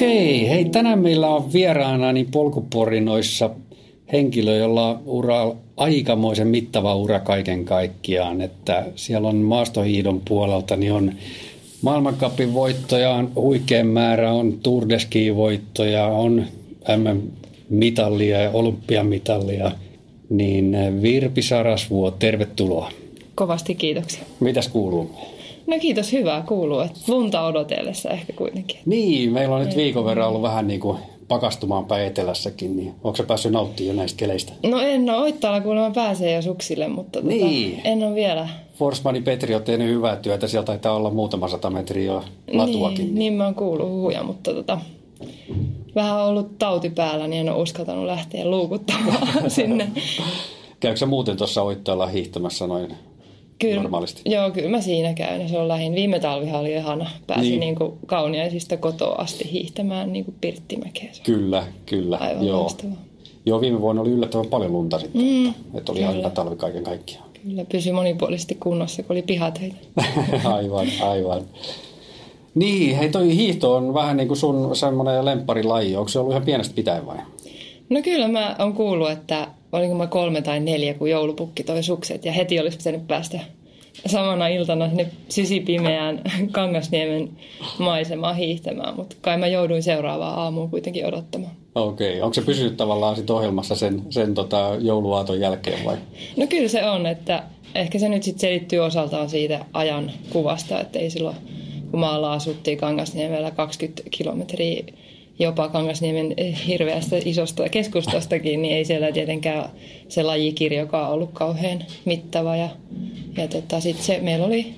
Okei, hei tänään meillä on vieraana niin polkuporinoissa henkilö, jolla on ura, aikamoisen mittava ura kaiken kaikkiaan. Että siellä on maastohiidon puolelta, niin on maailmankapin voittoja, on huikean määrä, on Tour de voittoja, on MM-mitallia ja olympiamitallia. Niin Virpi Sarasvuo, tervetuloa. Kovasti kiitoksia. Mitäs kuuluu? No kiitos, hyvää kuuluu. Että lunta odotellessa ehkä kuitenkin. Niin, meillä on nyt viikon verran ollut vähän niin kuin pakastumaan päin etelässäkin, niin onko se päässyt nauttimaan jo näistä keleistä? No en ole, Oittaalla kuulemma pääsee jo suksille, mutta tota, niin. en ole vielä. Forsmani Petri on tehnyt hyvää työtä, sieltä taitaa olla muutama sata metriä jo latuakin. Niin, niin mä oon kuullut huhuja, mutta tota, vähän on ollut tauti päällä, niin en ole uskaltanut lähteä luukuttamaan sinne. Käykö sä muuten tuossa Oittaalla hiihtämässä noin kyllä, normaalisti? Joo, kyllä mä siinä käyn. Se on lähin. Viime talvihan oli ihana. Pääsin niin. niin kuin kauniaisista kotoa asti hiihtämään niin kuin Pirttimäkeen. Kyllä, kyllä. Aivan joo. Loistavaa. Joo, viime vuonna oli yllättävän paljon lunta sitten. Mm, että, että oli kyllä. aina talvi kaiken kaikkiaan. Kyllä, pysyi monipuolisesti kunnossa, kun oli pihatöitä. aivan, aivan. Niin, hei toi hiihto on vähän niin kuin sun semmoinen lempparilaji. Onko se ollut ihan pienestä pitäen vai? No kyllä mä oon kuullut, että olinko mä kolme tai neljä, kun joulupukki toi sukset ja heti olisi pitänyt päästä samana iltana sinne sysipimeään Kangasniemen maisemaan hiihtämään, mutta kai mä jouduin seuraavaan aamuun kuitenkin odottamaan. Okei, okay. onko se pysynyt tavallaan sit ohjelmassa sen, sen tota jouluaaton jälkeen vai? No kyllä se on, että ehkä se nyt sitten selittyy osaltaan siitä ajan kuvasta, että ei silloin kun maalla asuttiin Kangasniemellä 20 kilometriä jopa Kangasniemen hirveästä isosta keskustastakin, niin ei siellä tietenkään se lajikirjokaan ollut kauhean mittava. Ja, ja tota, sitten se, meillä oli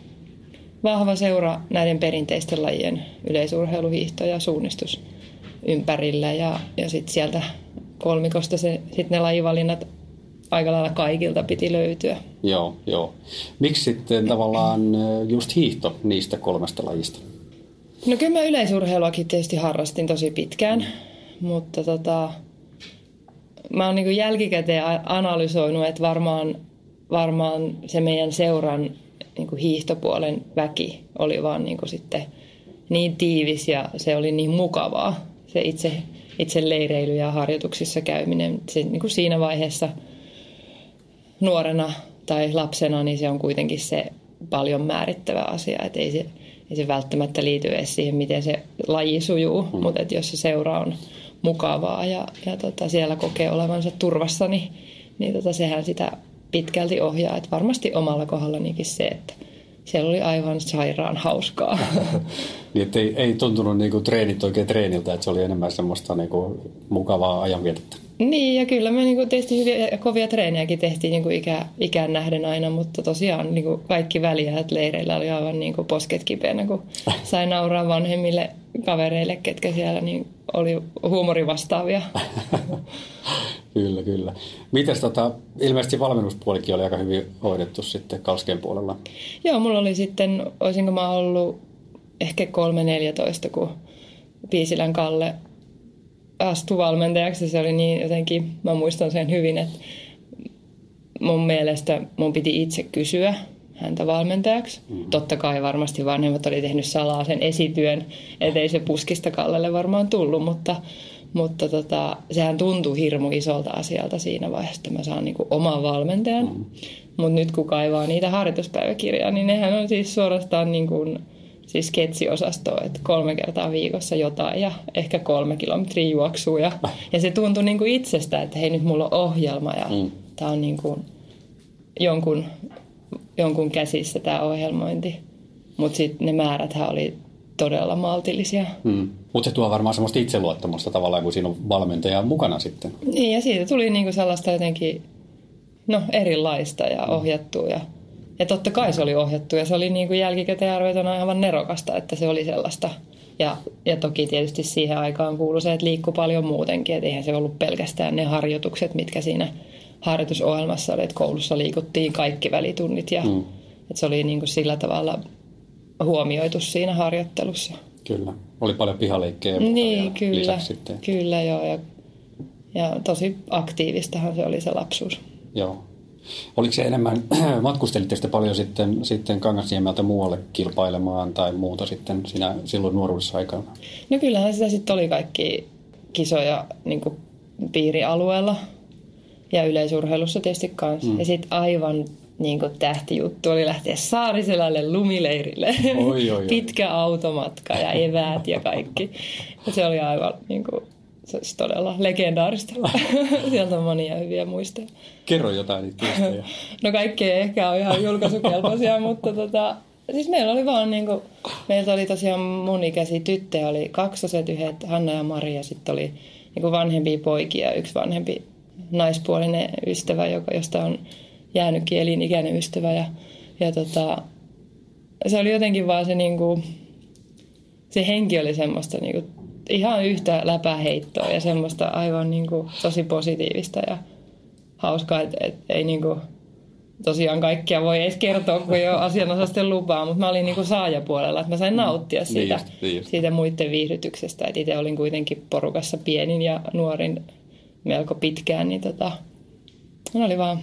vahva seura näiden perinteisten lajien yleisurheiluhiihto ja suunnistus ympärillä. Ja, ja sitten sieltä kolmikosta se, sit ne lajivalinnat aika lailla kaikilta piti löytyä. Joo, joo. Miksi sitten tavallaan just hiihto niistä kolmesta lajista? No kyllä mä yleisurheiluakin tietysti harrastin tosi pitkään, mutta tota, mä oon niin jälkikäteen analysoinut, että varmaan, varmaan se meidän seuran niin hiihtopuolen väki oli vaan niin sitten niin tiivis ja se oli niin mukavaa, se itse, itse leireily ja harjoituksissa käyminen. Se, niin kuin siinä vaiheessa nuorena tai lapsena, niin se on kuitenkin se paljon määrittävä asia, että ei se, ei se välttämättä liity edes siihen, miten se laji sujuu, mm. mutta että jos se seura on mukavaa ja, ja tota, siellä kokee olevansa turvassa, niin, niin tota, sehän sitä pitkälti ohjaa. Et varmasti omalla kohdallanikin se, että siellä oli aivan sairaan hauskaa. niin, ei, ei tuntunut niinku treenit oikein treeniltä, että se oli enemmän semmoista niinku mukavaa ajanvietettä. Niin, ja kyllä me niinku tietysti hyviä ja kovia treenejäkin tehtiin niinku ikä, ikään nähden aina, mutta tosiaan niinku kaikki väliä, leireillä oli aivan niinku posket kipeänä, kun sai nauraa vanhemmille kavereille, ketkä siellä niin oli huumorivastaavia. kyllä, kyllä. Mites tota, ilmeisesti valmennuspuolikin oli aika hyvin hoidettu sitten Kalskeen puolella? Joo, mulla oli sitten, olisinko mä ollut ehkä 3-14, kun Piisilän Kalle astui valmentajaksi. Se oli niin jotenkin, mä muistan sen hyvin, että mun mielestä mun piti itse kysyä häntä valmentajaksi. Mm-hmm. Totta kai varmasti vanhemmat oli tehnyt salaa sen esityön, ettei se puskista Kallelle varmaan tullut, mutta, mutta tota, sehän tuntui hirmu isolta asialta siinä vaiheessa, että mä saan niinku oman valmentajan. Mm-hmm. Mutta nyt kun kaivaa niitä harjoituspäiväkirjaa, niin nehän on siis suorastaan niin kuin siis sketsiosastoa, että kolme kertaa viikossa jotain ja ehkä kolme kilometriä juoksua. Ja, ja se tuntui niin kuin itsestä, että hei nyt mulla on ohjelma ja mm. tämä on niin kuin jonkun, jonkun käsissä tämä ohjelmointi. Mutta sitten ne määräthän oli todella maltillisia. Mm. Mutta se tuo varmaan semmoista itseluottamusta tavallaan, kun siinä on valmentaja mukana sitten. Niin, ja siitä tuli niinku sellaista jotenkin no, erilaista ja ohjattua. Ja ja totta kai se oli ohjattu ja se oli niin kuin jälkikäteen arvioituna aivan nerokasta, että se oli sellaista. Ja, ja toki tietysti siihen aikaan kuului se, että liikkui paljon muutenkin, että eihän se ollut pelkästään ne harjoitukset, mitkä siinä harjoitusohjelmassa oli, että koulussa liikuttiin kaikki välitunnit ja mm. että se oli niin kuin sillä tavalla huomioitu siinä harjoittelussa. Kyllä, oli paljon pihaleikkejä niin, kyllä, sitten. Kyllä joo ja, ja tosi aktiivistahan se oli se lapsuus. Joo, Oliko se enemmän, matkustelitte sitten paljon sitten, sitten Kangasniemeltä muualle kilpailemaan tai muuta sitten siinä, silloin nuoruudessa aikana? No kyllähän sitä sitten oli kaikki kisoja niin kuin piirialueella ja yleisurheilussa tietysti kanssa. Mm. Ja sitten aivan niin kuin tähtijuttu oli lähteä Saariselälle lumileirille. Oi, oi, oi. Pitkä automatka ja eväät ja kaikki. Ja se oli aivan niin kuin, se olisi todella legendaarista. Sieltä on monia hyviä muistoja. Kerro jotain niitä muistoja. no kaikki ei ehkä ole ihan julkaisukelpoisia, mutta tota, siis meillä oli vaan niin kuin, meiltä oli tosiaan mun ikäisiä tyttöjä, oli kaksoset yhdet, Hanna ja Maria, sitten oli niin kuin vanhempia poikia, yksi vanhempi naispuolinen ystävä, joka, josta on jäänytkin elinikäinen ystävä. Ja, ja tota, se oli jotenkin vaan se, niin kuin, se henki oli semmoista niin kuin, ihan yhtä läpäheittoa ja semmoista aivan niin kuin, tosi positiivista ja hauskaa, että et, ei niin kuin, tosiaan kaikkia voi edes kertoa, kun ei ole asianosasten lupaa, mutta mä olin niin kuin saajapuolella, että mä sain nauttia mm. siitä, niin just, niin just. siitä muiden viihdytyksestä. Että itse olin kuitenkin porukassa pienin ja nuorin melko pitkään, niin tota, ne oli vaan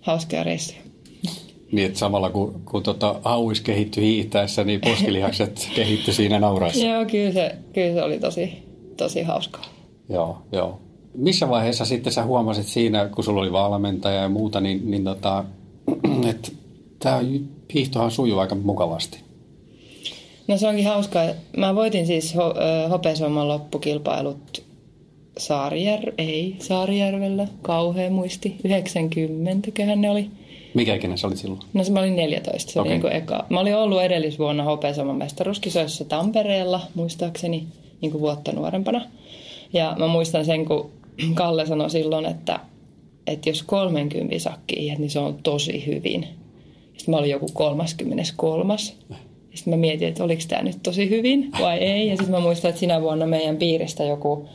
hauskaa reissuja. Niin, että samalla kun, kun tota, hauis kehittyi hiihtäessä, niin poskilihakset kehittyi siinä nauraessa. Joo, kyllä se, kyllä se oli tosi, tosi hauskaa. Joo, joo. Missä vaiheessa sitten sä huomasit siinä, kun sulla oli valmentaja ja muuta, niin, niin tota, että tämä hiihtohan sujuu aika mukavasti? No se onkin hauskaa. Mä voitin siis ho- Hopesomman loppukilpailut Saarijär, ei Saarijärvellä, kauhean muisti, 90 köhän ne oli. Mikä ikinä se oli silloin? No se mä olin 14, se okay. oli niin eka. Mä olin ollut edellisvuonna Hopeasoman mestaruuskisoissa Tampereella, muistaakseni, niin kuin vuotta nuorempana. Ja mä muistan sen, kun Kalle sanoi silloin, että, että jos 30 sakki niin se on tosi hyvin. Sitten mä olin joku 33. Sitten mä mietin, että oliko tämä nyt tosi hyvin vai ei. Ja sitten mä muistan, että sinä vuonna meidän piiristä joku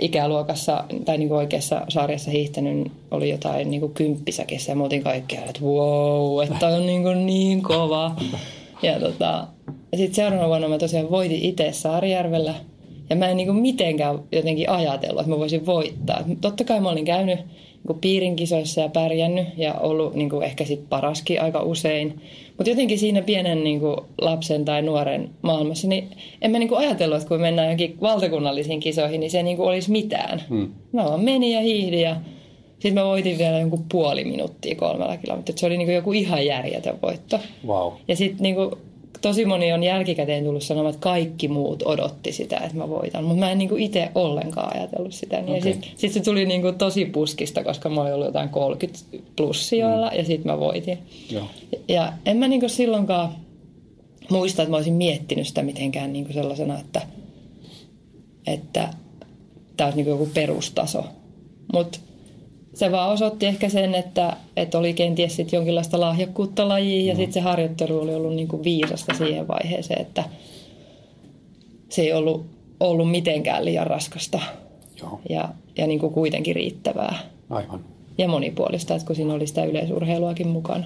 ikäluokassa tai niin oikeassa sarjassa hiihtänyt oli jotain niin kuin kymppisäkissä ja me oltiin kaikki, että wow, että on niin, kuin niin kova. Ja tota, sitten seuraavana vuonna mä tosiaan voitin itse Saarijärvellä ja mä en niin kuin mitenkään jotenkin ajatellut, että mä voisin voittaa. Totta kai mä olin käynyt niin piirin kisoissa ja pärjännyt ja ollut niin kuin ehkä sit paraskin aika usein. Mutta jotenkin siinä pienen niin kuin lapsen tai nuoren maailmassa, niin en mä niin kuin ajatellut, että kun mennään johonkin valtakunnallisiin kisoihin, niin se niin kuin olisi mitään. Hmm. Mä vaan menin ja hiihdin ja sitten mä voitin vielä jonkun puoli minuuttia kolmella kilometrillä. Se oli niin kuin joku ihan järjetön voitto. Wow. Ja sitten niin kuin tosi moni on jälkikäteen tullut sanomaan, että kaikki muut odotti sitä, että mä voitan. Mutta mä en niinku itse ollenkaan ajatellut sitä. Niin okay. Sitten sit se tuli niinku tosi puskista, koska mä olin ollut jotain 30 plussijoilla mm. ja sitten mä voitin. Joo. Ja en mä niinku silloinkaan muista, että mä olisin miettinyt sitä mitenkään niinku sellaisena, että, että tämä olisi niinku joku perustaso. Mutta se vaan osoitti ehkä sen, että, että oli kenties sit jonkinlaista lahjakkuutta lajiin ja mm. sitten se harjoittelu oli ollut niin kuin viisasta siihen vaiheeseen, että se ei ollut, ollut mitenkään liian raskasta Joo. ja, ja niin kuin kuitenkin riittävää. Aivan. Ja monipuolista, että kun siinä oli sitä yleisurheiluakin mukana.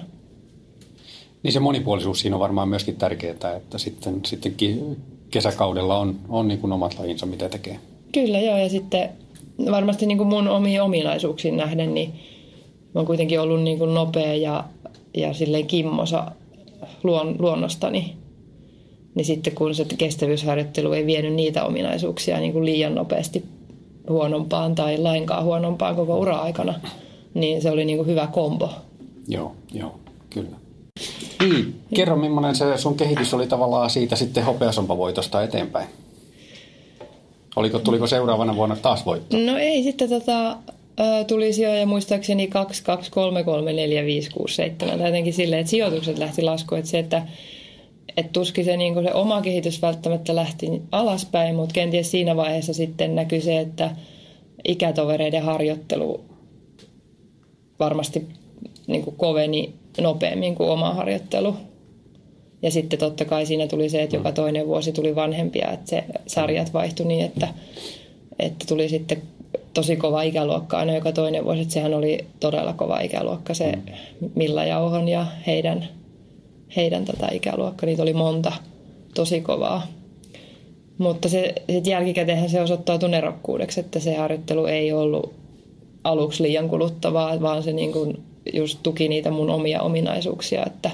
Niin se monipuolisuus siinä on varmaan myöskin tärkeää, että sitten, sitten kesäkaudella on, on niin kuin omat lajinsa, mitä tekee. Kyllä joo, ja sitten varmasti niin kuin mun omiin ominaisuuksiin nähden, niin mä oon kuitenkin ollut niin kuin nopea ja, ja silleen kimmosa luon, luonnostani. Niin sitten kun se kestävyysharjoittelu ei vienyt niitä ominaisuuksia niin kuin liian nopeasti huonompaan tai lainkaan huonompaan koko ura-aikana, niin se oli niin kuin hyvä kombo. Joo, joo, kyllä. Niin, kerro millainen se sun kehitys oli tavallaan siitä sitten hopeasompavoitosta eteenpäin? Oliko, tuliko seuraavana vuonna taas voitto? No ei, sitten tota, tuli sijoja muistaakseni 2, 2, 3, 3, 4, 5, 6, 7. Tai jotenkin silleen, että sijoitukset lähti laskuun. Että se, että et tuskin se, niin se oma kehitys välttämättä lähti alaspäin, mutta kenties siinä vaiheessa sitten näkyi se, että ikätovereiden harjoittelu varmasti niin koveni nopeammin kuin oma harjoittelu. Ja sitten totta kai siinä tuli se, että joka toinen vuosi tuli vanhempia, että se sarjat vaihtui niin, että, että tuli sitten tosi kova ikäluokka aina joka toinen vuosi. Että sehän oli todella kova ikäluokka se Milla Jauhon ja heidän, heidän tätä ikäluokka. Niitä oli monta tosi kovaa. Mutta se, sit jälkikäteenhän se osoittautui nerokkuudeksi, että se harjoittelu ei ollut aluksi liian kuluttavaa, vaan se niin kuin just tuki niitä mun omia ominaisuuksia, että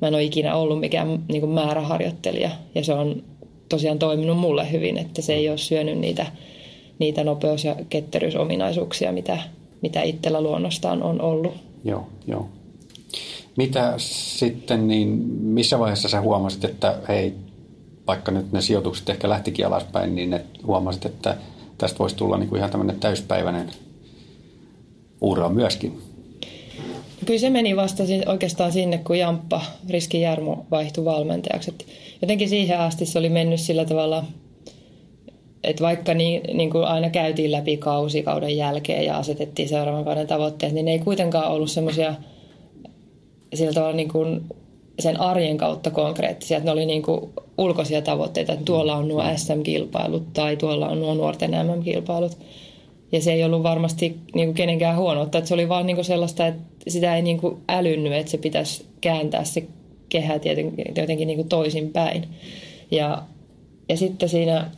mä en ole ikinä ollut mikään niin kuin määräharjoittelija ja se on tosiaan toiminut mulle hyvin, että se ei ole syönyt niitä, niitä nopeus- ja ketteryysominaisuuksia, mitä, mitä itsellä luonnostaan on ollut. Joo, joo. Mitä sitten, niin missä vaiheessa sä huomasit, että hei, vaikka nyt ne sijoitukset ehkä lähtikin alaspäin, niin ne huomasit, että tästä voisi tulla niin kuin ihan tämmöinen täyspäiväinen ura myöskin? Kyllä se meni vasta oikeastaan sinne, kun Jamppa Riski Jarmo vaihtui valmentajaksi. Et jotenkin siihen asti se oli mennyt sillä tavalla, että vaikka niin, niin kuin aina käytiin läpi kausi kauden jälkeen ja asetettiin seuraavan kauden tavoitteet, niin ne ei kuitenkaan ollut semmoisia sillä tavalla niin kuin sen arjen kautta konkreettisia. Että ne oli niin kuin ulkoisia tavoitteita, että tuolla on nuo SM-kilpailut tai tuolla on nuo nuorten MM-kilpailut. Ja se ei ollut varmasti niin kuin kenenkään huonoutta, että se oli vaan niin kuin sellaista, että sitä ei niin kuin älynnyt, että se pitäisi kääntää se kehä jotenkin niin kuin toisinpäin. Ja, ja sitten siinä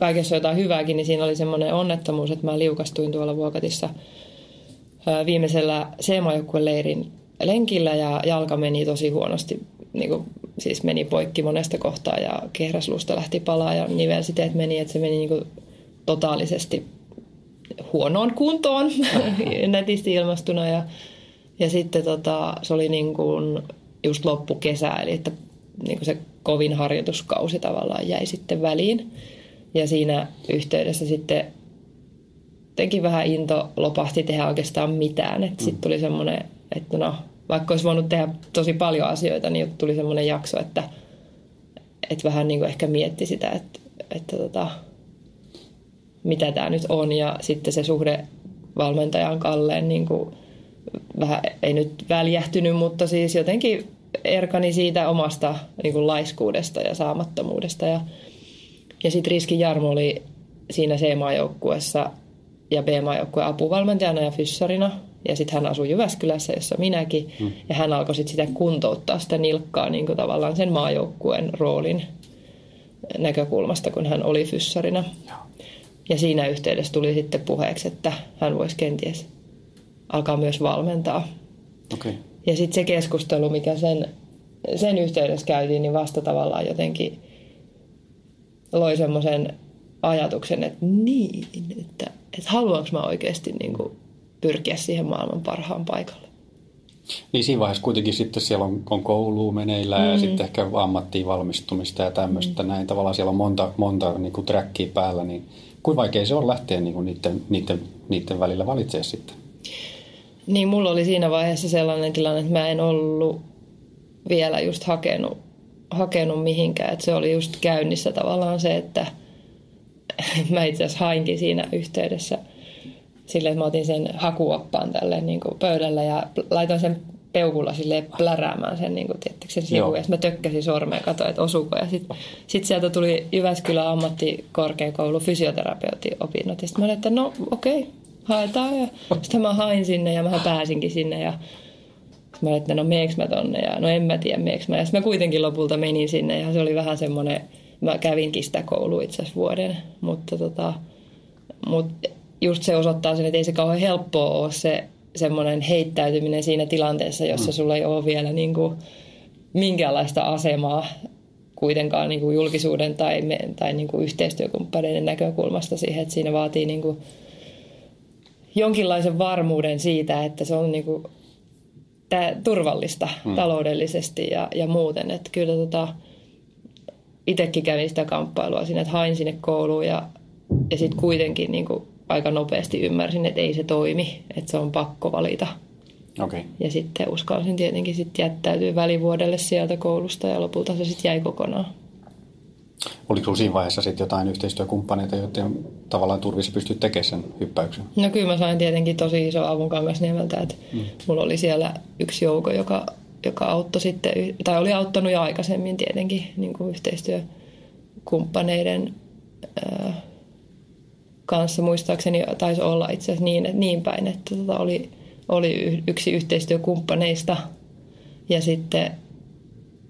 kaikessa jotain hyvääkin, niin siinä oli semmoinen onnettomuus, että mä liukastuin tuolla Vuokatissa viimeisellä leirin lenkillä ja jalka meni tosi huonosti. Niin kuin, siis meni poikki monesta kohtaa ja kehräslusta lähti palaa ja nivelsiteet meni, että se meni niin kuin totaalisesti huonoon kuntoon netisti ilmastuna ja, ja sitten tota, se oli niin kuin just loppukesä, eli että niin kuin se kovin harjoituskausi tavallaan jäi sitten väliin. Ja siinä yhteydessä sitten jotenkin vähän into lopahti tehdä oikeastaan mitään. Että sitten tuli semmoinen, että no, vaikka olisi voinut tehdä tosi paljon asioita, niin tuli semmoinen jakso, että, että vähän niin kuin ehkä mietti sitä, että, että tota, mitä tämä nyt on. Ja sitten se suhde valmentajan Kalleen niin kuin vähän, ei nyt väljähtynyt, mutta siis jotenkin erkani siitä omasta niin kuin laiskuudesta ja saamattomuudesta. Ja, ja sitten Riskin Jarmo oli siinä C-maajoukkuessa ja B-maajoukkueen apuvalmentajana ja fyssarina. Ja sitten hän asui Jyväskylässä, jossa minäkin. Mm. Ja hän alkoi sitten sitä kuntouttaa sitä nilkkaa niin kuin tavallaan sen maajoukkueen roolin näkökulmasta, kun hän oli fyssarina. Joo. Ja siinä yhteydessä tuli sitten puheeksi, että hän voisi kenties alkaa myös valmentaa. Okay. Ja sitten se keskustelu, mikä sen, sen yhteydessä käytiin, niin vasta tavallaan jotenkin loi semmoisen ajatuksen, että niin, että, että haluanko mä oikeasti niin kuin pyrkiä siihen maailman parhaan paikalle. Niin siinä vaiheessa kuitenkin sitten siellä on, on kouluun meneillään mm. ja sitten ehkä ammattiin valmistumista ja tämmöistä. Mm. Näin tavallaan siellä on monta, monta niin kuin trackia päällä, niin Kuinka vaikea se on lähteä niin kuin niiden, niiden, niiden välillä valitsemaan sitten? Niin, mulla oli siinä vaiheessa sellainen tilanne, että mä en ollut vielä just hakenut, hakenut mihinkään. Että se oli just käynnissä tavallaan se, että mä itse asiassa hainkin siinä yhteydessä sille, että mä otin sen hakuoppaan tälle niin kuin pöydällä ja laitoin sen peukulla sille pläräämään sen, niin kuin, tiettikö, sen sivu. Ja mä tökkäsin sormea ja katsoin, että osuuko. Ja sitten sit sieltä tuli Jyväskylän ammattikorkeakoulu fysioterapeutin opinnot. Ja sitten mä olin, että no okei, okay, haetaan. Ja sitten mä hain sinne ja mä pääsinkin sinne. Ja mä olin, että no meeks mä tonne. Ja no en mä tiedä meeks mä. Ja sitten mä kuitenkin lopulta menin sinne ja se oli vähän semmoinen, mä kävinkin sitä koulua itse asiassa vuoden. Mutta tota, mut just se osoittaa sen, että ei se kauhean helppoa ole se semmoinen heittäytyminen siinä tilanteessa, jossa mm. sulla ei ole vielä niin kuin minkäänlaista asemaa kuitenkaan niin kuin julkisuuden tai, me, tai niin kuin yhteistyökumppaneiden näkökulmasta siihen, että siinä vaatii niin kuin jonkinlaisen varmuuden siitä, että se on niin kuin tää, turvallista mm. taloudellisesti ja, ja muuten. Että kyllä tota, itsekin kävin sitä kamppailua siinä, että hain sinne kouluun ja, ja sitten kuitenkin niin kuin aika nopeasti ymmärsin, että ei se toimi, että se on pakko valita. Okay. Ja sitten uskalsin tietenkin sitten jättäytyä välivuodelle sieltä koulusta ja lopulta se sitten jäi kokonaan. Oliko sinulla siinä vaiheessa sitten jotain yhteistyökumppaneita, joiden tavallaan turvissa pystyt tekemään sen hyppäyksen? No kyllä mä sain tietenkin tosi iso avun Kangasniemeltä, että mm. mulla oli siellä yksi jouko, joka, joka auttoi sitten, tai oli auttanut jo aikaisemmin tietenkin niin kuin yhteistyökumppaneiden ää, kanssa muistaakseni taisi olla itse asiassa niin, että niin päin, että tota oli, oli yksi yhteistyökumppaneista ja sitten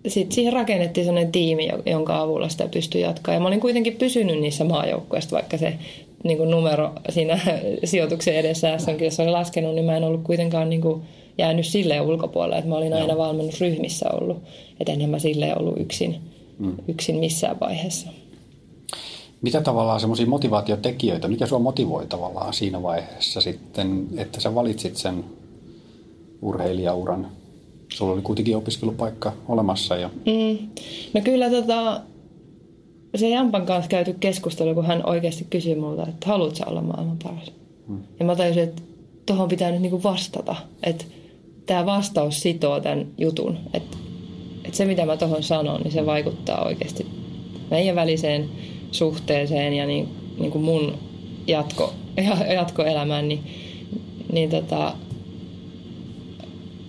sit siihen rakennettiin sellainen tiimi, jonka avulla sitä pystyi jatkaa. Ja mä olin kuitenkin pysynyt niissä maajoukkoista, vaikka se niin kuin numero siinä sijoituksen edessä S-Kisossa oli laskenut, niin mä en ollut kuitenkaan niin kuin jäänyt silleen ulkopuolelle, että mä olin aina valmennusryhmissä ollut. Että enhän mä silleen ollut yksin, mm. yksin missään vaiheessa. Mitä tavallaan semmoisia motivaatiotekijöitä, mikä sua motivoi tavallaan siinä vaiheessa sitten, että sä valitsit sen urheilijauran? Sulla oli kuitenkin opiskelupaikka olemassa. Ja... Mm. No kyllä tota, se Jampan kanssa käyty keskustelu, kun hän oikeasti kysyi multa, että haluatko olla maailman paras? Mm. Ja mä tajusin, että tuohon pitää nyt niinku vastata. Että tämä vastaus sitoo tämän jutun. Että että se, mitä mä tuohon sanon, niin se vaikuttaa oikeasti meidän väliseen suhteeseen ja niin, niin kuin mun jatko, jatkoelämään, niin, niin tota,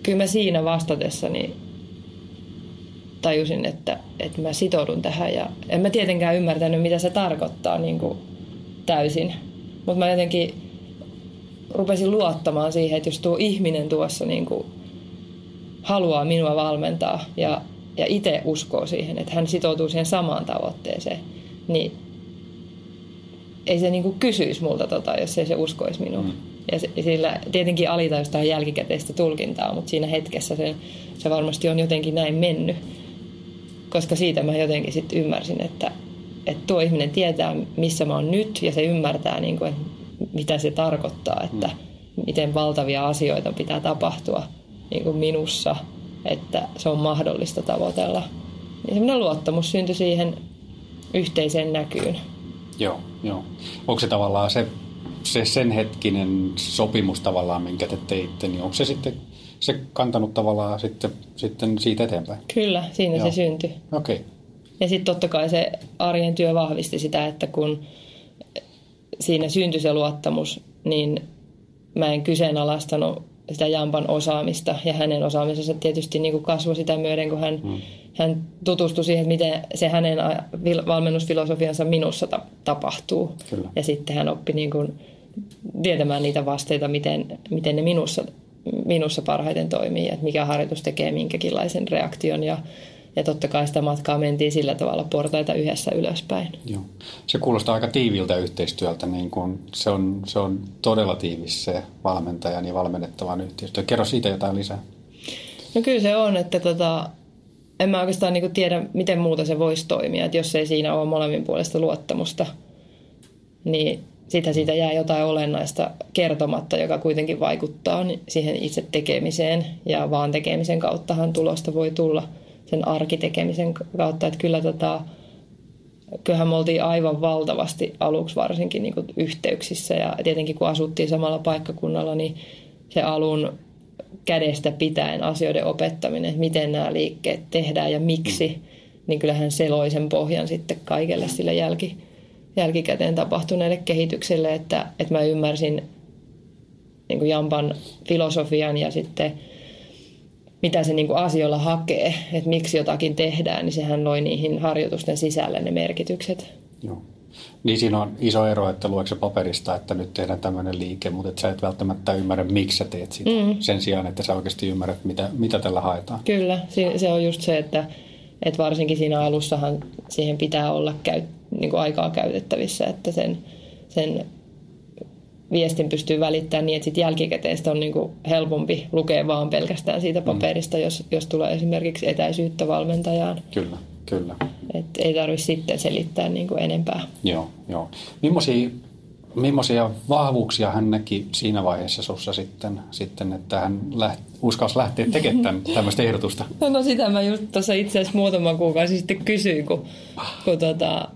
kyllä mä siinä vastatessani tajusin, että, että mä sitoudun tähän ja en mä tietenkään ymmärtänyt, mitä se tarkoittaa niin kuin täysin. Mutta mä jotenkin rupesin luottamaan siihen, että jos tuo ihminen tuossa niin kuin haluaa minua valmentaa ja, ja itse uskoo siihen, että hän sitoutuu siihen samaan tavoitteeseen, niin ei se niinku kysyisi multa tota, jos ei se uskoisi minua. Mm. Ja se, sillä tietenkin alita jostain jälkikäteistä tulkintaa, mutta siinä hetkessä se, se varmasti on jotenkin näin mennyt. Koska siitä mä jotenkin sitten ymmärsin, että, että tuo ihminen tietää, missä mä oon nyt ja se ymmärtää, niin kuin, että mitä se tarkoittaa, että mm. miten valtavia asioita pitää tapahtua niin kuin minussa, että se on mahdollista tavoitella. Ja semmoinen luottamus syntyi siihen yhteiseen näkyyn. Joo, joo. Onko se tavallaan se, se sen hetkinen sopimus tavallaan, minkä te teitte, niin onko se sitten se kantanut tavallaan sitten, sitten siitä eteenpäin? Kyllä, siinä joo. se syntyi. Okei. Okay. Ja sitten totta kai se arjen työ vahvisti sitä, että kun siinä syntyi se luottamus, niin mä en kyseenalaistanut sitä Jampan osaamista ja hänen osaamisensa tietysti niin kuin kasvoi sitä myöden, kun hän, mm. hän tutustui siihen, että miten se hänen valmennusfilosofiansa minussa ta- tapahtuu. Kyllä. Ja sitten hän oppi niin kuin tietämään niitä vasteita, miten, miten ne minussa, minussa parhaiten toimii, että mikä harjoitus tekee minkäkinlaisen reaktion ja ja totta kai sitä matkaa mentiin sillä tavalla portaita yhdessä ylöspäin. Joo. Se kuulostaa aika tiiviltä yhteistyöltä. Niin kun se, on, se on todella tiivis se valmentajan ja valmennettavan yhteistyö. Kerro siitä jotain lisää. No kyllä se on, että tota, en mä oikeastaan niin tiedä, miten muuta se voisi toimia. Että jos ei siinä ole molemmin puolesta luottamusta, niin sitä siitä jää jotain olennaista kertomatta, joka kuitenkin vaikuttaa siihen itse tekemiseen. Ja vaan tekemisen kauttahan tulosta voi tulla – sen arkitekemisen kautta. Että kyllä tota, kyllähän me oltiin aivan valtavasti aluksi varsinkin niin yhteyksissä ja tietenkin kun asuttiin samalla paikkakunnalla, niin se alun kädestä pitäen asioiden opettaminen, että miten nämä liikkeet tehdään ja miksi, niin kyllähän se loi sen pohjan sitten kaikelle sille jälki, jälkikäteen tapahtuneelle kehitykselle, että, että mä ymmärsin niin kuin Jampan filosofian ja sitten mitä se niin kuin asioilla hakee, että miksi jotakin tehdään, niin sehän loi niihin harjoitusten sisälle ne merkitykset. Joo. Niin siinä on iso ero, että lueeko paperista, että nyt tehdään tämmöinen liike, mutta et sä et välttämättä ymmärrä, miksi sä teet sitä. Mm. Sen sijaan, että sä oikeasti ymmärrät, mitä, mitä tällä haetaan. Kyllä, se on just se, että, että varsinkin siinä alussahan siihen pitää olla käy, niin kuin aikaa käytettävissä, että sen, sen viestin pystyy välittämään niin, että sit jälkikäteen on niin kuin helpompi lukea vaan pelkästään siitä mm. paperista, mm. jos, jos tulee esimerkiksi etäisyyttä valmentajaan. Kyllä, kyllä. Et ei tarvitse sitten selittää niin kuin enempää. Joo, joo. Millaisia, millaisia vahvuuksia hän näki siinä vaiheessa sussa sitten, sitten että hän läht, uskalsi lähteä tekemään tämmöistä ehdotusta? No sitä mä just tuossa itse asiassa muutama kuukausi sitten kysyin, kun, kun tota,